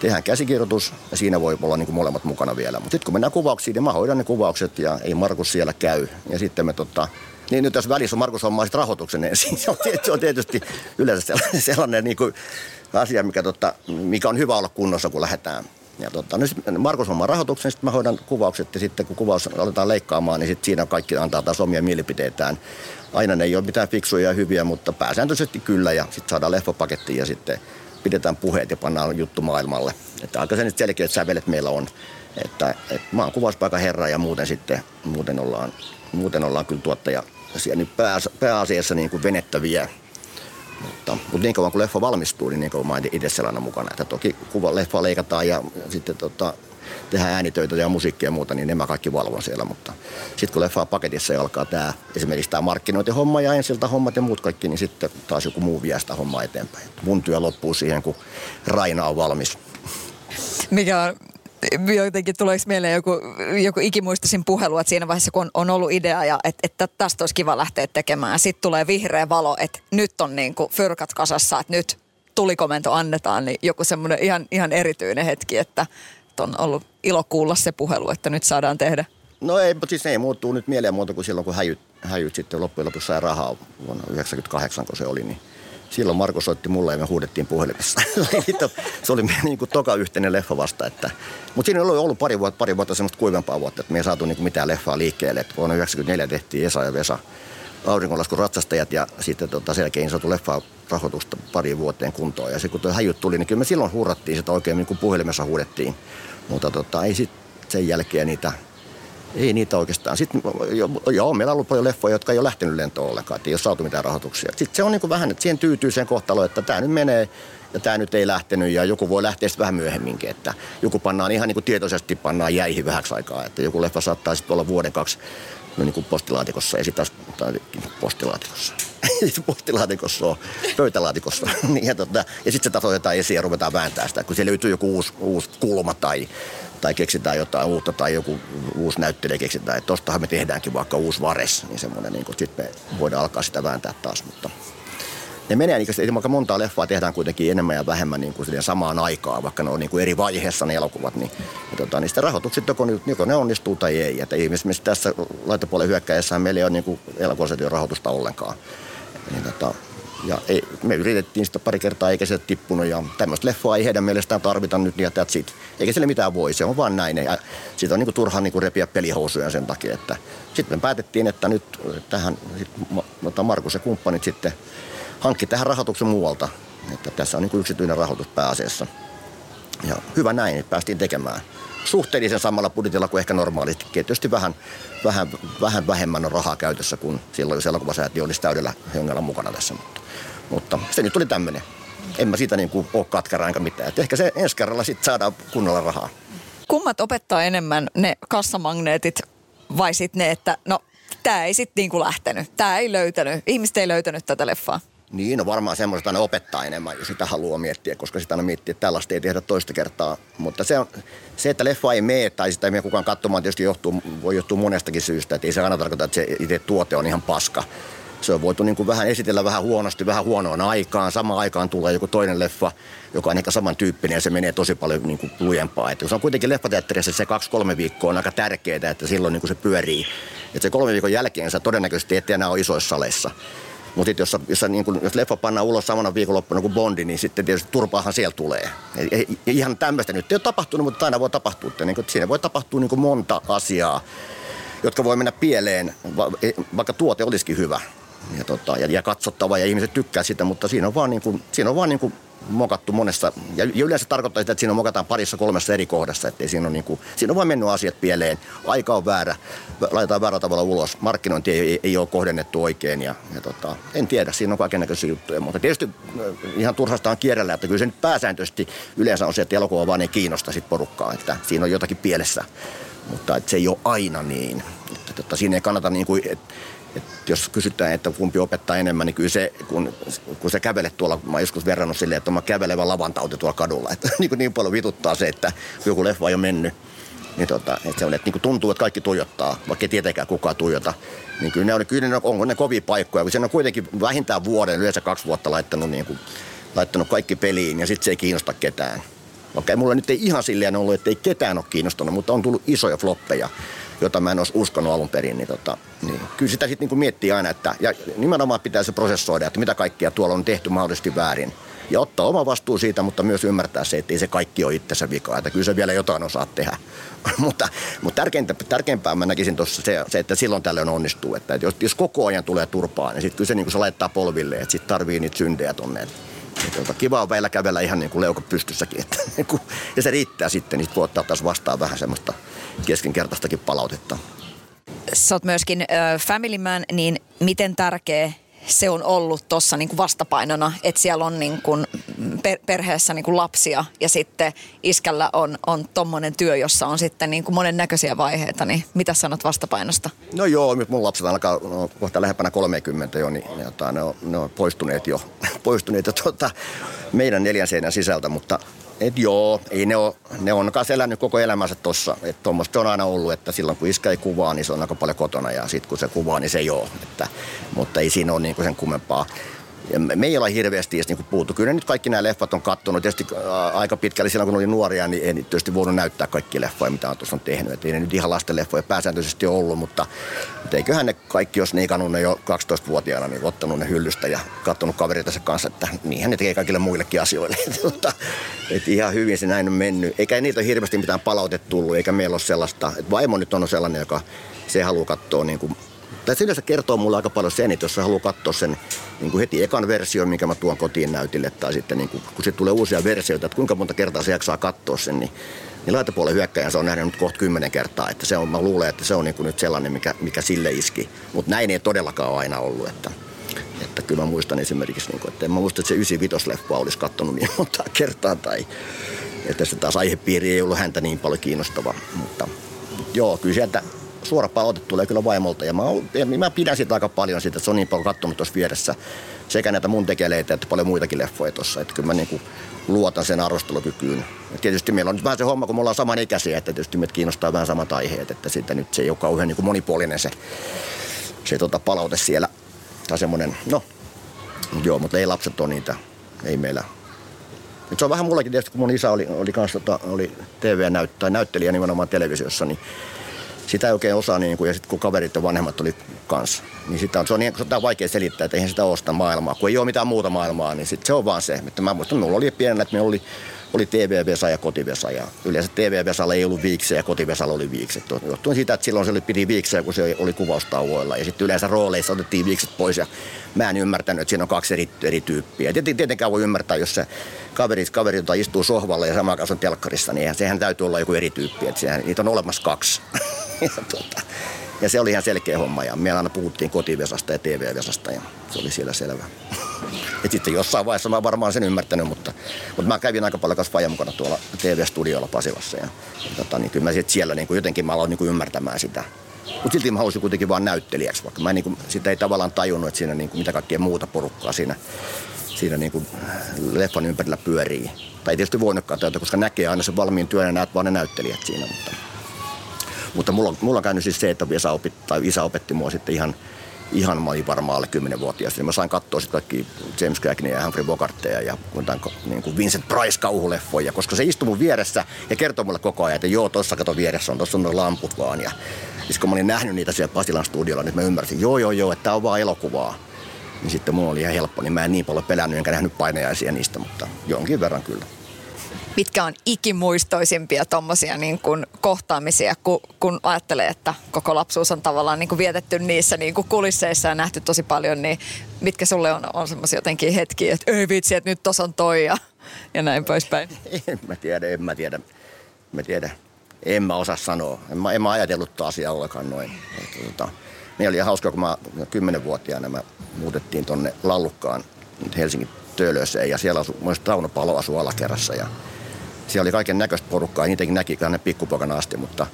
Tehdään käsikirjoitus ja siinä voi olla niin kuin molemmat mukana vielä. Mutta sitten kun mennään kuvauksiin, niin mä hoidan ne kuvaukset ja ei Markus siellä käy. Ja sitten me tota, niin nyt jos välissä on Markus hommaa rahoituksen ensin, se on, se on tietysti yleensä sellainen, sellainen niin kuin asia, mikä, tota, mikä on hyvä olla kunnossa, kun lähdetään. Ja tota, nyt Markus hommaa rahoituksen, sitten mä hoidan kuvaukset ja sitten kun kuvaus aletaan leikkaamaan, niin sitten siinä kaikki antaa taas omia mielipiteitään. Aina ne ei ole mitään fiksuja ja hyviä, mutta pääsääntöisesti kyllä ja sitten saadaan leffapaketti ja sitten pidetään puheet ja pannaan juttu maailmalle. Että aika sen selkeät sävelet meillä on. Että, että mä oon kuvauspaikan herra ja muuten sitten muuten ollaan, muuten ollaan kyllä tuottaja siellä niin pää, pääasiassa niin kuin venettäviä. Mutta, mutta niin kauan kun leffa valmistuu, niin niin kauan mä itse sellainen mukana. Että toki kuva leffa leikataan ja sitten tota, tehdään äänitöitä ja musiikkia ja muuta, niin ne mä kaikki valvon siellä. Mutta sitten kun leffa on paketissa ja alkaa tämä, esimerkiksi tämä markkinointihomma ja ensiltä hommat ja muut kaikki, niin sitten taas joku muu vie sitä hommaa eteenpäin. Mun työ loppuu siihen, kun Raina on valmis. Mikä on jotenkin tuleeko mieleen joku, joku ikimuistisin puhelu, että siinä vaiheessa kun on, on ollut idea ja että, tästä olisi kiva lähteä tekemään. Ja sitten tulee vihreä valo, että nyt on niin kuin fyrkat kasassa, että nyt tulikomento annetaan, niin joku semmoinen ihan, ihan erityinen hetki, että, on ollut ilo kuulla se puhelu, että nyt saadaan tehdä. No ei, mutta siis ei muuttuu nyt mieleen muuta kuin silloin, kun häjyt, häjyt sitten loppujen lopuksi sai rahaa vuonna 1998, kun se oli, niin silloin Marko soitti mulle ja me huudettiin puhelimessa. se oli meidän niin kuin toka yhteinen leffa vasta. Että, mutta siinä oli ollut pari vuotta, pari vuotta semmoista kuivempaa vuotta, että me ei saatu niin kuin mitään leffaa liikkeelle. Että vuonna 1994 tehtiin Esa ja Vesa auringonlaskun ratsastajat ja sitten tota, sen jälkeen saatu leffa rahoitusta pari vuoteen kuntoon. Ja se kun tuo häjyt tuli, niin kyllä me silloin hurrattiin sitä oikein niin kuin puhelimessa huudettiin. Mutta tota, ei sitten sen jälkeen niitä ei niitä oikeastaan. Sitten, joo, meillä on ollut paljon leffoja, jotka ei ole lähtenyt lentoon ollenkaan, että ei ole saatu mitään rahoituksia. Sitten se on niin kuin vähän, että siihen tyytyy sen kohtalo, että tämä nyt menee ja tämä nyt ei lähtenyt ja joku voi lähteä sitten vähän myöhemminkin, että joku pannaan ihan niin kuin tietoisesti pannaan jäihin vähäksi aikaa, että joku leffa saattaa sitten olla vuoden kaksi no niin kuin postilaatikossa ja sitten taas postilaatikossa. postilaatikossa on pöytälaatikossa. ja, tota, ja sitten se taas otetaan esiin ja ruvetaan vääntää sitä, kun siellä löytyy joku uusi, uusi kulma tai, tai keksitään jotain uutta tai joku uusi näyttelijä keksitään, että tostahan me tehdäänkin vaikka uusi vares, niin semmoinen, niin sitten me voidaan alkaa sitä vääntää taas, mutta ne menee, niin kuin, vaikka montaa leffaa tehdään kuitenkin enemmän ja vähemmän niin kuin samaan aikaan, vaikka ne on niin kuin eri vaiheessa ne elokuvat, niin, ja tota, niistä rahoitukset joko, joko ne onnistuu tai ei. Että esimerkiksi tässä laitopuolen hyökkäjässä meillä ei ole niin elokuvasetion rahoitusta ollenkaan. Niin, tota, ja ei, me yritettiin sitä pari kertaa eikä se tippunut ja tämmöistä leffoa ei heidän mielestään tarvita nyt ja that's it. Eikä sille mitään voi, se on vaan näin. Ja siitä on niin kuin turha niin kuin repiä pelihousuja sen takia, että sitten me päätettiin, että nyt tähän sit, Markus ja kumppanit sitten hankki tähän rahoituksen muualta. Että tässä on niin kuin yksityinen rahoitus pääasiassa. Ja hyvä näin, että päästiin tekemään. Suhteellisen samalla budjetilla kuin ehkä normaalisti. Tietysti vähän, vähän, vähän vähemmän on rahaa käytössä kuin silloin, jos elokuvasäätiö olisi täydellä hengellä mukana tässä. Mutta, mutta se nyt tuli tämmöinen. En mä siitä niin kuin ole katkera enkä mitään. Et ehkä se ensi kerralla sitten saadaan kunnolla rahaa. Kummat opettaa enemmän ne kassamagneetit vai sitten ne, että no tämä ei sitten niinku lähtenyt, tämä ei löytänyt, ihmiset ei löytänyt tätä leffaa? Niin, no varmaan semmoista aina opettaa enemmän, jos sitä haluaa miettiä, koska sitä aina miettii, että tällaista ei tehdä toista kertaa. Mutta se, on, se että leffa ei mene tai sitä ei mene kukaan katsomaan, tietysti johtuu, voi johtua monestakin syystä. Että ei se aina tarkoita, että se itse tuote on ihan paska. Se on voitu niin kuin vähän esitellä vähän huonosti, vähän huonoon aikaan. Samaan aikaan tulee joku toinen leffa, joka on ehkä samantyyppinen ja se menee tosi paljon niin kuin lujempaa. Että se on kuitenkin leffateatterissa se kaksi-kolme viikkoa on aika tärkeää, että silloin niin kuin se pyörii. Että se kolme viikon jälkeen sä todennäköisesti et enää ole isoissa saleissa. Mutta jos, jos, niin kun, jos leffa pannaan ulos samana viikonloppuna kuin Bondi, niin sitten tietysti turpaahan siellä tulee. Ei, ei, ihan tämmöistä nyt ei ole tapahtunut, mutta aina voi tapahtua. Niin kun, siinä voi tapahtua niin monta asiaa, jotka voi mennä pieleen, vaikka tuote olisikin hyvä ja, tota, ja, ja katsottava ja ihmiset tykkää sitä, mutta siinä on vaan, niin kuin, siinä on vaan niin kuin mokattu monessa, ja yleensä tarkoittaa sitä, että siinä mokataan parissa kolmessa eri kohdassa, että siinä on, niin kuin, siinä on vain mennyt asiat pieleen, aika on väärä, laitetaan väärällä tavalla ulos, markkinointi ei, ei, ole kohdennettu oikein ja, ja tota, en tiedä, siinä on kaiken näköisiä juttuja, mutta tietysti äh, ihan turhastaan kierrellä, että kyllä se nyt pääsääntöisesti yleensä on se, että elokuva vaan ei kiinnosta sit porukkaa, että siinä on jotakin pielessä, mutta että se ei ole aina niin. Että, että siinä ei kannata niin kuin, että et jos kysytään, että kumpi opettaa enemmän, niin kyllä se, kun, kun se kävelet tuolla, mä joskus verrannut silleen, että on kävelevä lavantauti tuolla kadulla. Että niin, kuin niin paljon vituttaa se, että joku leffa on jo mennyt. Niin, tota, että se on, että niin tuntuu, että kaikki tuijottaa, vaikka ei tietenkään kukaan tuijota. Niin kyllä ne on, kyllä ne on, on ne kovia paikkoja, kun sen on kuitenkin vähintään vuoden, yleensä kaksi vuotta laittanut, niin kuin, laittanut kaikki peliin ja sitten se ei kiinnosta ketään. Vaikka ei mulla nyt ei ihan silleen ollut, että ei ketään ole kiinnostanut, mutta on tullut isoja floppeja jota mä en olisi uskonut alun perin, niin, tota, niin kyllä sitä sitten niin miettii aina, että ja nimenomaan pitää se prosessoida, että mitä kaikkia tuolla on tehty mahdollisesti väärin. Ja ottaa oma vastuu siitä, mutta myös ymmärtää se, että ei se kaikki ole itsensä vika, että kyllä se vielä jotain osaa tehdä. mutta, mutta tärkeintä, tärkeimpää mä näkisin tuossa se, se, että silloin tällöin onnistuu. Että, että jos, jos koko ajan tulee turpaa, niin sitten kyllä se, niin se laittaa polville, että sitten tarvii niitä syndejä tuonne. tuota, kiva on vielä kävellä ihan niin kuin leuka pystyssäkin. Että, niin ja se riittää sitten, niin voi ottaa taas vastaan vähän semmoista keskinkertaistakin palautetta. Sä oot myöskin äh, family man, niin miten tärkeä se on ollut tuossa niin vastapainona, että siellä on niin kuin per, perheessä niin kuin lapsia ja sitten iskällä on, on tommonen työ, jossa on sitten niin kuin monennäköisiä vaiheita, niin mitä sanot vastapainosta? No joo, mun lapset alkaa no, kohta lähempänä 30 jo, niin jota, ne, on, ne on poistuneet jo, poistuneet jo tuota, meidän neljän seinän sisältä, mutta et joo, ei ne, on, ne on kanssa elänyt koko elämänsä tuossa. Että tuommoista on aina ollut, että silloin kun iskä ei kuvaa, niin se on aika paljon kotona ja sitten kun se kuvaa, niin se joo. Että, mutta ei siinä ole niin sen kummempaa. Me ei olla hirveästi edes niin puhuttu. Kyllä nyt kaikki nämä leffat on kattonut. Tietysti aika pitkälle silloin, kun oli nuoria, niin ei tietysti voinut näyttää kaikki leffoja, mitä on tuossa on tehnyt. Et ei ne nyt ihan lasten leffoja pääsääntöisesti ollut, mutta, mutta eiköhän ne kaikki, jos ne ikannut ne jo 12-vuotiaana, niin ottanut ne hyllystä ja katsonut kavereita kanssa, että niinhän ne tekee kaikille muillekin asioille. että, että ihan hyvin se näin on mennyt. Eikä niitä ole hirveästi mitään palautetta tullut, eikä meillä ole sellaista. Että vaimo nyt on sellainen, joka se haluaa katsoa niin kuin Tai se yleensä kertoo mulle aika paljon sen, että jos sä haluaa katsoa sen niin kuin heti ekan version, minkä mä tuon kotiin näytille, tai sitten niin kuin, kun sitten tulee uusia versioita, että kuinka monta kertaa se jaksaa katsoa sen, niin, niin laitapuolen hyökkäjän se on nähnyt nyt kohta kymmenen kertaa. Että se on, mä luulen, että se on niin kuin nyt sellainen, mikä, mikä sille iski. Mutta näin ei todellakaan ole aina ollut. Että, että kyllä mä muistan esimerkiksi, niin kuin, että en mä muista, että se 95-leffa olisi kattonut niin monta kertaa, tai että se taas aihepiiri ei ollut häntä niin paljon kiinnostava. Mutta joo, kyllä sieltä suora palaute tulee kyllä vaimolta ja mä, mä pidän siitä aika paljon siitä, että se on niin paljon kattonut tuossa vieressä sekä näitä mun tekeleitä että paljon muitakin leffoja tuossa. Että kyllä mä niin kuin luotan sen arvostelukykyyn. Ja tietysti meillä on nyt vähän se homma, kun me ollaan samanikäisiä, että tietysti meitä kiinnostaa vähän samat aiheet, että siitä nyt se ei ole kauhean niin kuin monipuolinen se, se tota palaute siellä. Tai semmoinen, no joo, mutta ei lapset ole niitä, ei meillä nyt se on vähän mullakin tietysti, kun mun isä oli, oli, kans, tota, oli TV-näyttelijä, näyttelijä nimenomaan televisiossa, niin sitä ei oikein osaa, niin kuin, ja sitten kun kaverit ja vanhemmat oli kanssa, niin sitä on, se on, niin, se on vaikea selittää, että eihän sitä sitä maailmaa. Kun ei ole mitään muuta maailmaa, niin sit se on vaan se. Että mä muistan, minulla oli pienenä, että meillä oli, oli TV-vesa ja kotivesa. Ja yleensä TV-vesalla ei ollut viiksejä ja kotivesalla oli viikset. Johtuen siitä, että silloin se oli, piti viiksejä, kun se oli kuvaustauoilla. Ja sitten yleensä rooleissa otettiin viikset pois. Ja mä en ymmärtänyt, että siinä on kaksi eri, eri tyyppiä. Tieten- Tietenkään voi ymmärtää, jos se kaveri, kaveri jota istuu sohvalla ja samaan kanssa on telkkarissa, niin sehän täytyy olla joku eri tyyppi. Että sehän, niitä on olemassa kaksi. ja, tota, ja se oli ihan selkeä homma ja me aina puhuttiin kotivesasta ja TV-vesasta ja se oli siellä selvä. Et sitten jossain vaiheessa mä varmaan sen ymmärtänyt, mutta, mutta mä kävin aika paljon kanssa mukana tuolla TV-studiolla Pasilassa ja, ja tota, niin kyllä mä sit siellä niin kuin jotenkin mä aloin niin kuin ymmärtämään sitä. Mutta silti mä halusin kuitenkin vaan näyttelijäksi, vaikka mä niin kuin, sitä ei tavallaan tajunnut, että siinä niin kuin, mitä kaikkea muuta porukkaa siinä, siinä niin kuin leffan ympärillä pyörii. Tai ei tietysti voinutkaan täytä, koska näkee aina sen valmiin työn ja näet vaan ne näyttelijät siinä, mutta, mutta mulla, mulla on käynyt siis se, että Vesa opi, tai isä opetti mua sitten ihan, ihan mä olin varmaan alle 10-vuotias. Niin mä sain katsoa sitten kaikki James Cagney ja Humphrey Bogartteja ja niin kuin Vincent Price kauhuleffoja, koska se istui mun vieressä ja kertoi mulle koko ajan, että joo, tuossa kato vieressä on, tuossa on lamput vaan. Ja siis kun mä olin nähnyt niitä siellä Pasilan studiolla, niin mä ymmärsin, joo, joo, joo, että tää on vaan elokuvaa. Niin sitten mulla oli ihan helppo, niin mä en niin paljon pelännyt enkä nähnyt painajaisia niistä, mutta jonkin verran kyllä. Mitkä on ikimuistoisimpia tommosia niin kuin kohtaamisia, kun, kun ajattelee, että koko lapsuus on tavallaan niin kuin vietetty niissä niin kuin kulisseissa ja nähty tosi paljon, niin mitkä sulle on, on semmoisia jotenkin hetkiä, että ei vitsi, että nyt tos on toi ja, ja näin poispäin. En mä tiedä, en mä tiedä. Mä tiedä. En mä osaa sanoa. En mä, en mä ajatellut tuota asiaa ollenkaan noin. Että, tota, meillä oli ihan hauskaa, kun mä kymmenenvuotiaana mä muutettiin tonne Lallukkaan Helsingin Töölöseen ja siellä asui, mun Tauno Palo asui alakerrassa ja siellä oli kaiken näköistä porukkaa niitäkin näki hänen pikkupoikana asti, mutta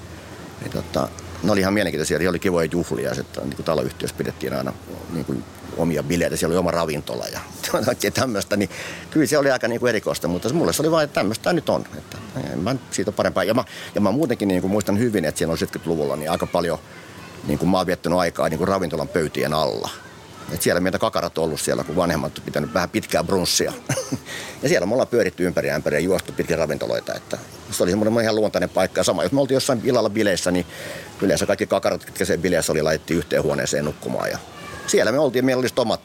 niin, tota, ne oli ihan mielenkiintoisia. Siellä oli kivoja juhlia. Sitten, niin kuin taloyhtiössä pidettiin aina niin kuin, omia bileitä. Siellä oli oma ravintola ja tämmöistä. Niin kyllä se oli aika niin kuin erikoista, mutta mulle se oli vain, että tämmöistä tää nyt on. Että, en mä siitä parempaa. Ja mä, ja mä muutenkin niin kuin muistan hyvin, että siellä on 70-luvulla niin aika paljon niin kuin mä oon viettänyt aikaa niin kuin ravintolan pöytien alla. Et siellä meitä kakarat on ollut siellä, kun vanhemmat on pitänyt vähän pitkää brunssia. ja siellä me ollaan pyöritty ympäri ja ympäri ja juostu pitkin ravintoloita. Että se oli semmoinen ihan luontainen paikka. Ja sama, jos me oltiin jossain illalla bileissä, niin yleensä kaikki kakarat, ketkä sen bileissä oli, laitettiin yhteen huoneeseen nukkumaan. Ja siellä me oltiin, meillä oli omat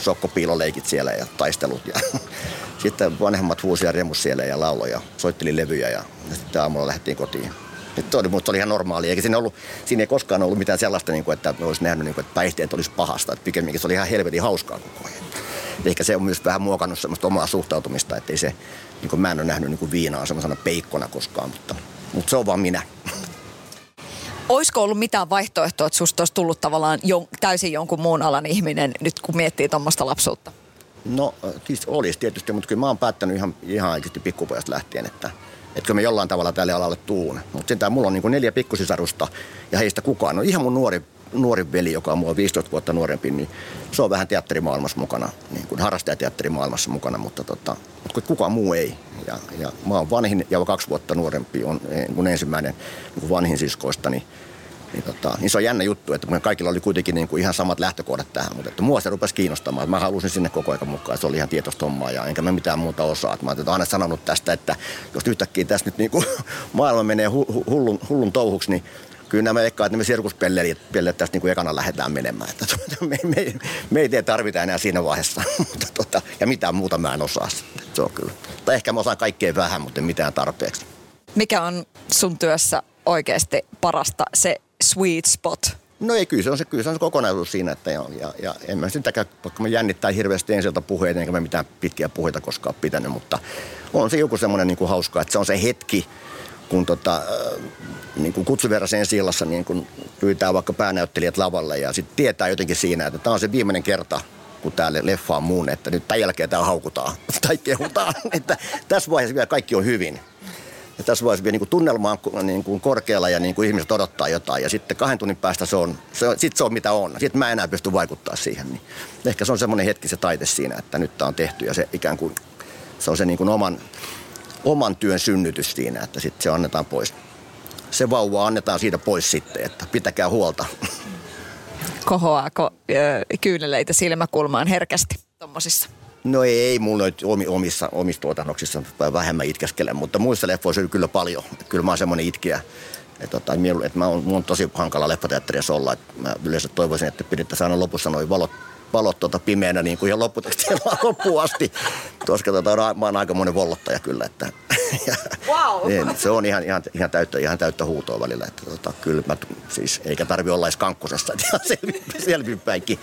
sokkopiiloleikit siellä ja taistelut. Ja sitten vanhemmat huusi ja remus siellä ja lauloi ja soitteli levyjä ja, ja sitten aamulla lähdettiin kotiin. Et se oli, musta oli ihan normaali, eikä siinä, ollut, siinä ei koskaan ollut mitään sellaista, niin kuin, että me olisi nähnyt, niin kuin, että päihteet olisi pahasta. Että pikemminkin se oli ihan helvetin hauskaa koko ajan. Et ehkä se on myös vähän muokannut semmoista omaa suhtautumista, että ei se, niin kuin mä en ole nähnyt niin kuin viinaa semmoisena peikkona koskaan, mutta, mutta se on vaan minä. Olisiko ollut mitään vaihtoehtoa, että susta olisi tullut tavallaan jon, täysin jonkun muun alan ihminen, nyt kun miettii tuommoista lapsuutta? No siis olisi tietysti, mutta kyllä mä oon päättänyt ihan, ihan oikeasti pikkupojasta lähtien, että, kyllä mä jollain tavalla tälle alalle tuun. Mutta sentään mulla on niin neljä pikkusisarusta ja heistä kukaan on ihan mun nuori, nuori veli, joka on mua 15 vuotta nuorempi, niin se on vähän teatterimaailmassa mukana, niin kuin harrastajateatterimaailmassa mukana, mutta, tota, kukaan muu ei. Ja, ja mä oon vanhin ja kaksi vuotta nuorempi on eh, mun ensimmäinen niin kuin vanhin siskoista, niin niin, tota, niin se on jännä juttu, että kaikilla oli kuitenkin niin kuin ihan samat lähtökohdat tähän, mutta että mua se rupesi kiinnostamaan. Mä halusin sinne koko ajan mukaan, se oli ihan tietoista hommaa ja enkä mä mitään muuta osaa. Mä olen aina sanonut tästä, että jos yhtäkkiä tässä nyt niin kuin maailma menee hu- hu- hullun, hullun touhuksi, niin kyllä nämä veikkaa, että me sirkuspelleet pelleet tästä niin kuin ekana lähdetään menemään. Että tuota, me, me, meitä ei tarvita enää siinä vaiheessa, mutta tota, ja mitään muuta mä en osaa. sitten. Se on kyllä. Tai ehkä mä osaan kaikkein vähän, mutta mitään tarpeeksi. Mikä on sun työssä oikeasti parasta, se sweet spot? No ei, kyllä se on se, kyllä se, on se kokonaisuus siinä, että ja, ja, ja en mä sitäkään, vaikka mä jännittää hirveästi ensiltä puheita, enkä mä mitään pitkiä puheita koskaan pitänyt, mutta on se joku semmoinen niin kuin hauska, että se on se hetki, kun tota, äh, niin kuin ensi illassa niin kuin pyytää vaikka päänäyttelijät lavalle ja sitten tietää jotenkin siinä, että tämä on se viimeinen kerta, kun täällä leffa on muun, että nyt tämän jälkeen tää haukutaan tai kehutaan, että tässä vaiheessa vielä kaikki on hyvin. Ja tässä vaiheessa niin kuin tunnelma niin kuin korkealla ja niin kuin ihmiset odottaa jotain. Ja sitten kahden tunnin päästä se on, se sit se on mitä on. Sitten mä enää pysty vaikuttaa siihen. Niin ehkä se on semmoinen hetki se taite siinä, että nyt tämä on tehty ja se ikään kuin se on se niin kuin oman, oman työn synnytys siinä, että sitten se annetaan pois. Se vauva annetaan siitä pois sitten, että pitäkää huolta. Kohoaako kyyneleitä silmäkulmaan herkästi tuommoisissa? No ei, mulla omi, omissa, omissa tuotannoksissa vähemmän itkeskele, mutta muissa leffoissa on kyllä paljon. Kyllä mä oon semmoinen itkiä, että, tota, että mä oon, mun on tosi hankala leffateatterissa olla. Että mä yleensä toivoisin, että pidettäisiin aina lopussa noin valot, valot tota pimeänä niin kuin ihan loppuun asti. Koska tota, mä oon aika monen vollottaja kyllä. Että, ja, Wow. niin, se on ihan, ihan, ihan, täyttä, ihan täyttä huutoa välillä. Että, tota, kyllä mä, siis, eikä tarvi olla edes kankkosessa, että selvinpäinkin.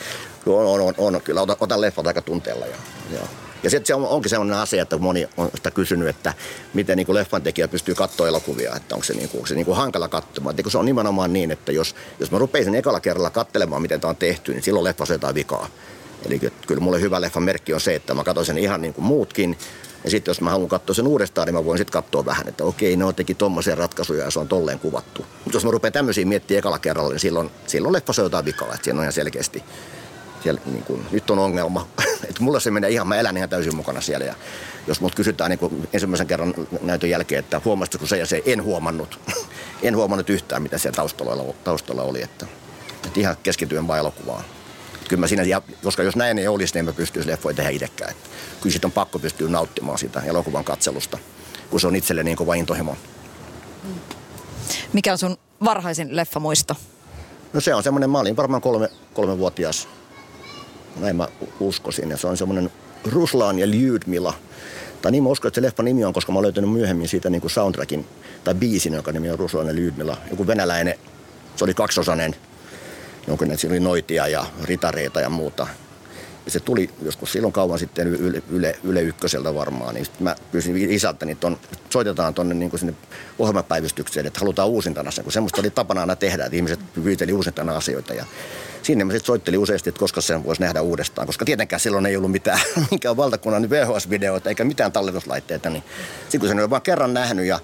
On, on, on, on, kyllä otan, otan leffat aika tunteella. Ja, ja. Ja sitten se on, onkin sellainen asia, että moni on sitä kysynyt, että miten niin leffan tekijä pystyy katsoa elokuvia, että onko se, niin kuin, onko se niin kuin hankala katsomaan. Että se on nimenomaan niin, että jos, jos mä rupeisin ekalla kerralla katselemaan, miten tämä on tehty, niin silloin leffa jotain vikaa. Eli kyllä mulle hyvä leffan merkki on se, että mä katson sen ihan niin kuin muutkin. Ja sitten jos mä haluan katsoa sen uudestaan, niin mä voin sitten katsoa vähän, että okei, ne on teki tommosia ratkaisuja ja se on tolleen kuvattu. Mutta jos mä rupean tämmöisiä miettimään ekalla kerralla, niin silloin, silloin leffa jotain vikaa, että siinä on ihan selkeästi siellä, niin kuin, nyt on ongelma. että mulla se menee ihan, mä elän ihan täysin mukana siellä. Ja jos mut kysytään niin kuin ensimmäisen kerran näytön jälkeen, että huomasitko se ja se, en huomannut. en huomannut yhtään, mitä siellä taustalla, taustalla oli. Että, että ihan keskityen vaan elokuvaan. Kyllä mä siinä, koska jos näin ei olisi, niin mä pystyisi leffoja tehdä itsekään. Että kyllä sitten on pakko pystyä nauttimaan sitä elokuvan katselusta, kun se on itselle niin kova intohimo. Mikä on sun varhaisin leffamuisto? No se on semmoinen, mä olin varmaan kolme, kolmevuotias näin mä uskoisin. Ja se on semmoinen Ruslan ja Lyudmila. Tai niin mä uskon, että se leffan nimi on, koska mä oon löytänyt myöhemmin siitä niin kuin soundtrackin tai biisin, joka nimi on Ruslan ja Lyudmila. Joku venäläinen, se oli kaksosainen, jonkin siinä oli noitia ja ritareita ja muuta. Ja se tuli joskus silloin kauan sitten Yle, yle, yle Ykköseltä varmaan, niin mä pyysin isältä, niin ton, soitetaan tuonne niin sinne ohjelmapäivystykseen, että halutaan uusintana sen, kun semmoista oli tapana aina tehdä, että ihmiset pyyteli uusintana asioita. Ja sinne mä sitten soittelin useasti, että koska sen voisi nähdä uudestaan, koska tietenkään silloin ei ollut mitään, minkään valtakunnan VHS-videoita eikä mitään talletuslaitteita, niin sitten kun sen oli vaan kerran nähnyt ja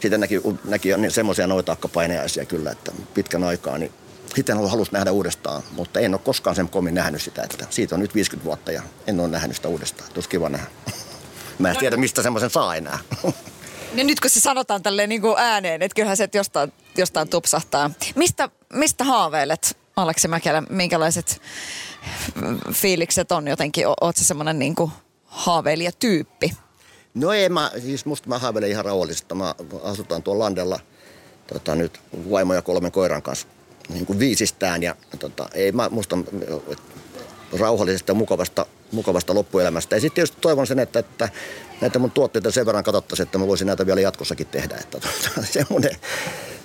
sitten näki, näki semmoisia noita akkapainajaisia kyllä, että pitkän aikaa, niin sitten halusi nähdä uudestaan, mutta en ole koskaan sen komin nähnyt sitä, että siitä on nyt 50 vuotta ja en ole nähnyt sitä uudestaan. Tuossa kiva nähdä. Mä en tiedä, mistä semmoisen saa enää. Niin nyt kun se sanotaan tälleen niin kuin ääneen, että kyllähän se jostain, jostain tupsahtaa. Mistä, mistä haaveilet, Aleksi Mäkelä? Minkälaiset fiilikset on jotenkin? Se semmoinen niin haaveilijatyyppi? No ei, mä, siis musta mä haaveilen ihan rauhallisesti. Mä asutaan tuolla landella tota, nyt vaimo ja kolmen koiran kanssa niin kuin viisistään. Ja tota, ei mä musta rauhallisesta mukavasta, mukavasta loppuelämästä. Ja sitten tietysti toivon sen, että, että näitä mun tuotteita sen verran katsottaisiin, että mä voisin näitä vielä jatkossakin tehdä. Että, tota, semmoinen,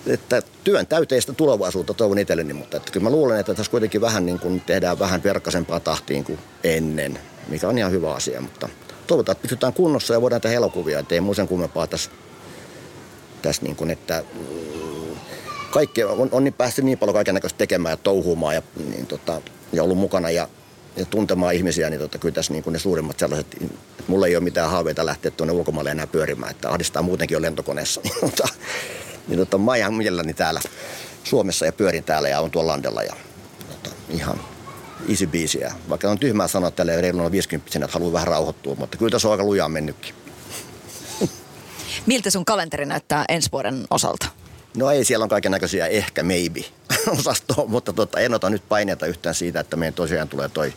että työn täyteistä tulevaisuutta toivon itselleni, mutta että kyllä mä luulen, että tässä kuitenkin vähän niin kuin tehdään vähän verkkaisempaa tahtiin kuin ennen, mikä on ihan hyvä asia, mutta toivotaan, että pysytään kunnossa ja voidaan tehdä elokuvia, ettei muu sen kummempaa tässä, tässä niin kuin, että kaikki on, on niin päässyt niin paljon kaikenlaista tekemään ja touhumaan ja, niin tota, ja ollut mukana ja, ja tuntemaan ihmisiä, niin tota, kyllä tässä niin kuin ne suurimmat sellaiset, että mulla ei ole mitään haaveita lähteä tuonne ulkomaille enää pyörimään, että ahdistaa muutenkin jo lentokoneessa. Niin, tota, niin tota, mä ihan mielelläni täällä Suomessa ja pyörin täällä ja on tuolla landella ja tota, ihan easy biisiä. Vaikka on tyhmää sanoa tälle reiluna 50 että haluaa vähän rauhoittua, mutta kyllä tässä on aika lujaa mennytkin. Miltä sun kalenteri näyttää ensi vuoden osalta? No ei, siellä on kaiken näköisiä ehkä maybe osastoa, mutta tota, en ota nyt paineita yhtään siitä, että meidän tosiaan tulee toi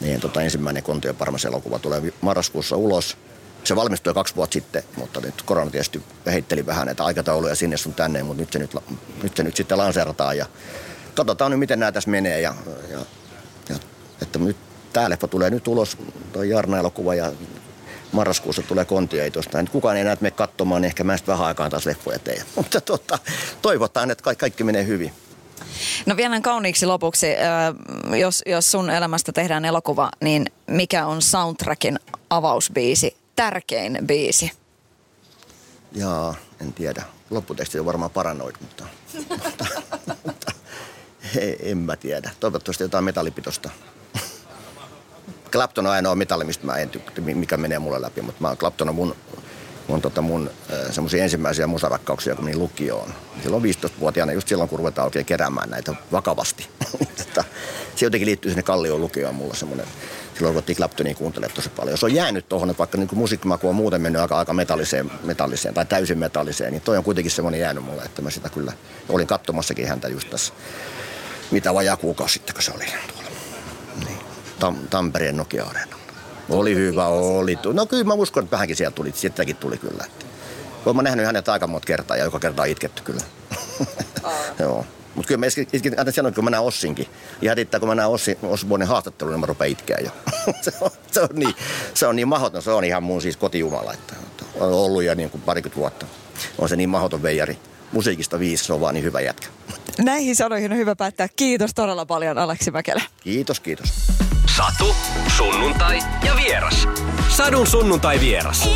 meidän tota, ensimmäinen Kontio elokuva tulee marraskuussa ulos. Se valmistui kaksi vuotta sitten, mutta nyt korona tietysti heitteli vähän näitä aikatauluja sinne sun tänne, mutta nyt se nyt, nyt, se nyt sitten lanseerataan ja katsotaan nyt miten nämä tässä menee ja, ja, ja että nyt tämä leffa tulee nyt ulos, tuo Jarna-elokuva ja marraskuussa tulee kontia tuosta. Kukaan ei enää mene katsomaan, niin ehkä mä sitten vähän aikaan taas leffoja teen. Mutta tota, toivotaan, että kaikki, kaikki menee hyvin. No vielä kauniiksi lopuksi, jos, jos sun elämästä tehdään elokuva, niin mikä on soundtrackin avausbiisi, tärkein biisi? Jaa, en tiedä. Lopputeksti on varmaan paranoid, mutta, mutta, mutta en mä tiedä. Toivottavasti jotain metallipitosta. Clapton on ainoa metalli, mistä mä en tykkää, mikä menee mulle läpi, mutta mä, Clapton on mun, mun, tota mun semmoisia ensimmäisiä musarakkauksia, kun niin lukioon. Silloin 15-vuotiaana, just silloin kun ruvetaan oikein keräämään näitä vakavasti. se jotenkin liittyy sinne Kallioon lukioon mulla semmoinen silloin ruvettiin Claptonia kuuntelemaan tosi paljon. Se on jäänyt tuohon, että vaikka niin musiikkimaku on muuten mennyt aika, aika metalliseen, metalliseen tai täysin metalliseen, niin toi on kuitenkin semmoinen jäänyt mulle, että mä sitä kyllä olin katsomassakin häntä just tässä, mitä vajaa kuukausi sitten, kun se oli. Tam, Tampereen nokia areenalla Oli hyvä, oli. No kyllä mä uskon, että vähänkin sieltä tuli, sieltäkin tuli kyllä. Olen mä nähnyt hänet aika monta kertaa ja joka kerta itketty kyllä. Joo. Mutta kyllä mä itkin, aina sanoin, kun mä näen Ossinkin. Ja hätittää, kun mä näen Ossi, Osbornen haastattelun, niin mä rupean itkeä jo. se, on, se, on niin, se on niin mahdoton. Se on ihan mun siis kotijumala. Että on ollut jo niin kuin parikymmentä vuotta. On se niin mahdoton veijari. Musiikista viisi, se on vaan niin hyvä jätkä. Näihin sanoihin on hyvä päättää. Kiitos todella paljon Aleksi Mäkelä. Kiitos, kiitos. Satu, sunnuntai ja vieras. Sadun sunnuntai vieras.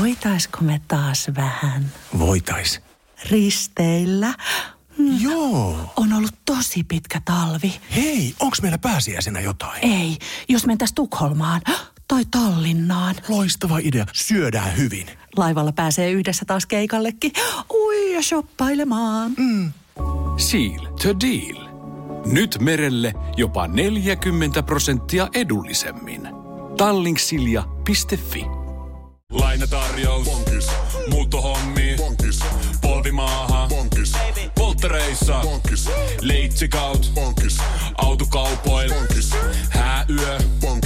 Voitaisko me taas vähän Voitais. risteillä? Joo. On ollut tosi pitkä talvi. Hei, onks meillä pääsiäisenä jotain? Ei, jos mentäis Tukholmaan tai Tallinnaan. Loistava idea. Syödään hyvin. Laivalla pääsee yhdessä taas keikallekin. Ui ja shoppailemaan. Mm. Seal to deal. Nyt merelle jopa 40 prosenttia edullisemmin. Tallingsilja.fi Lainatarjous. Bonkis. Muuttohommi. Bonkis. Polvimaaha. Bonkis. Polttereissa. Bonkis. Leitsikaut. Bonkis. Autokaupoil. Bonkis. Hääyö. Bonkis.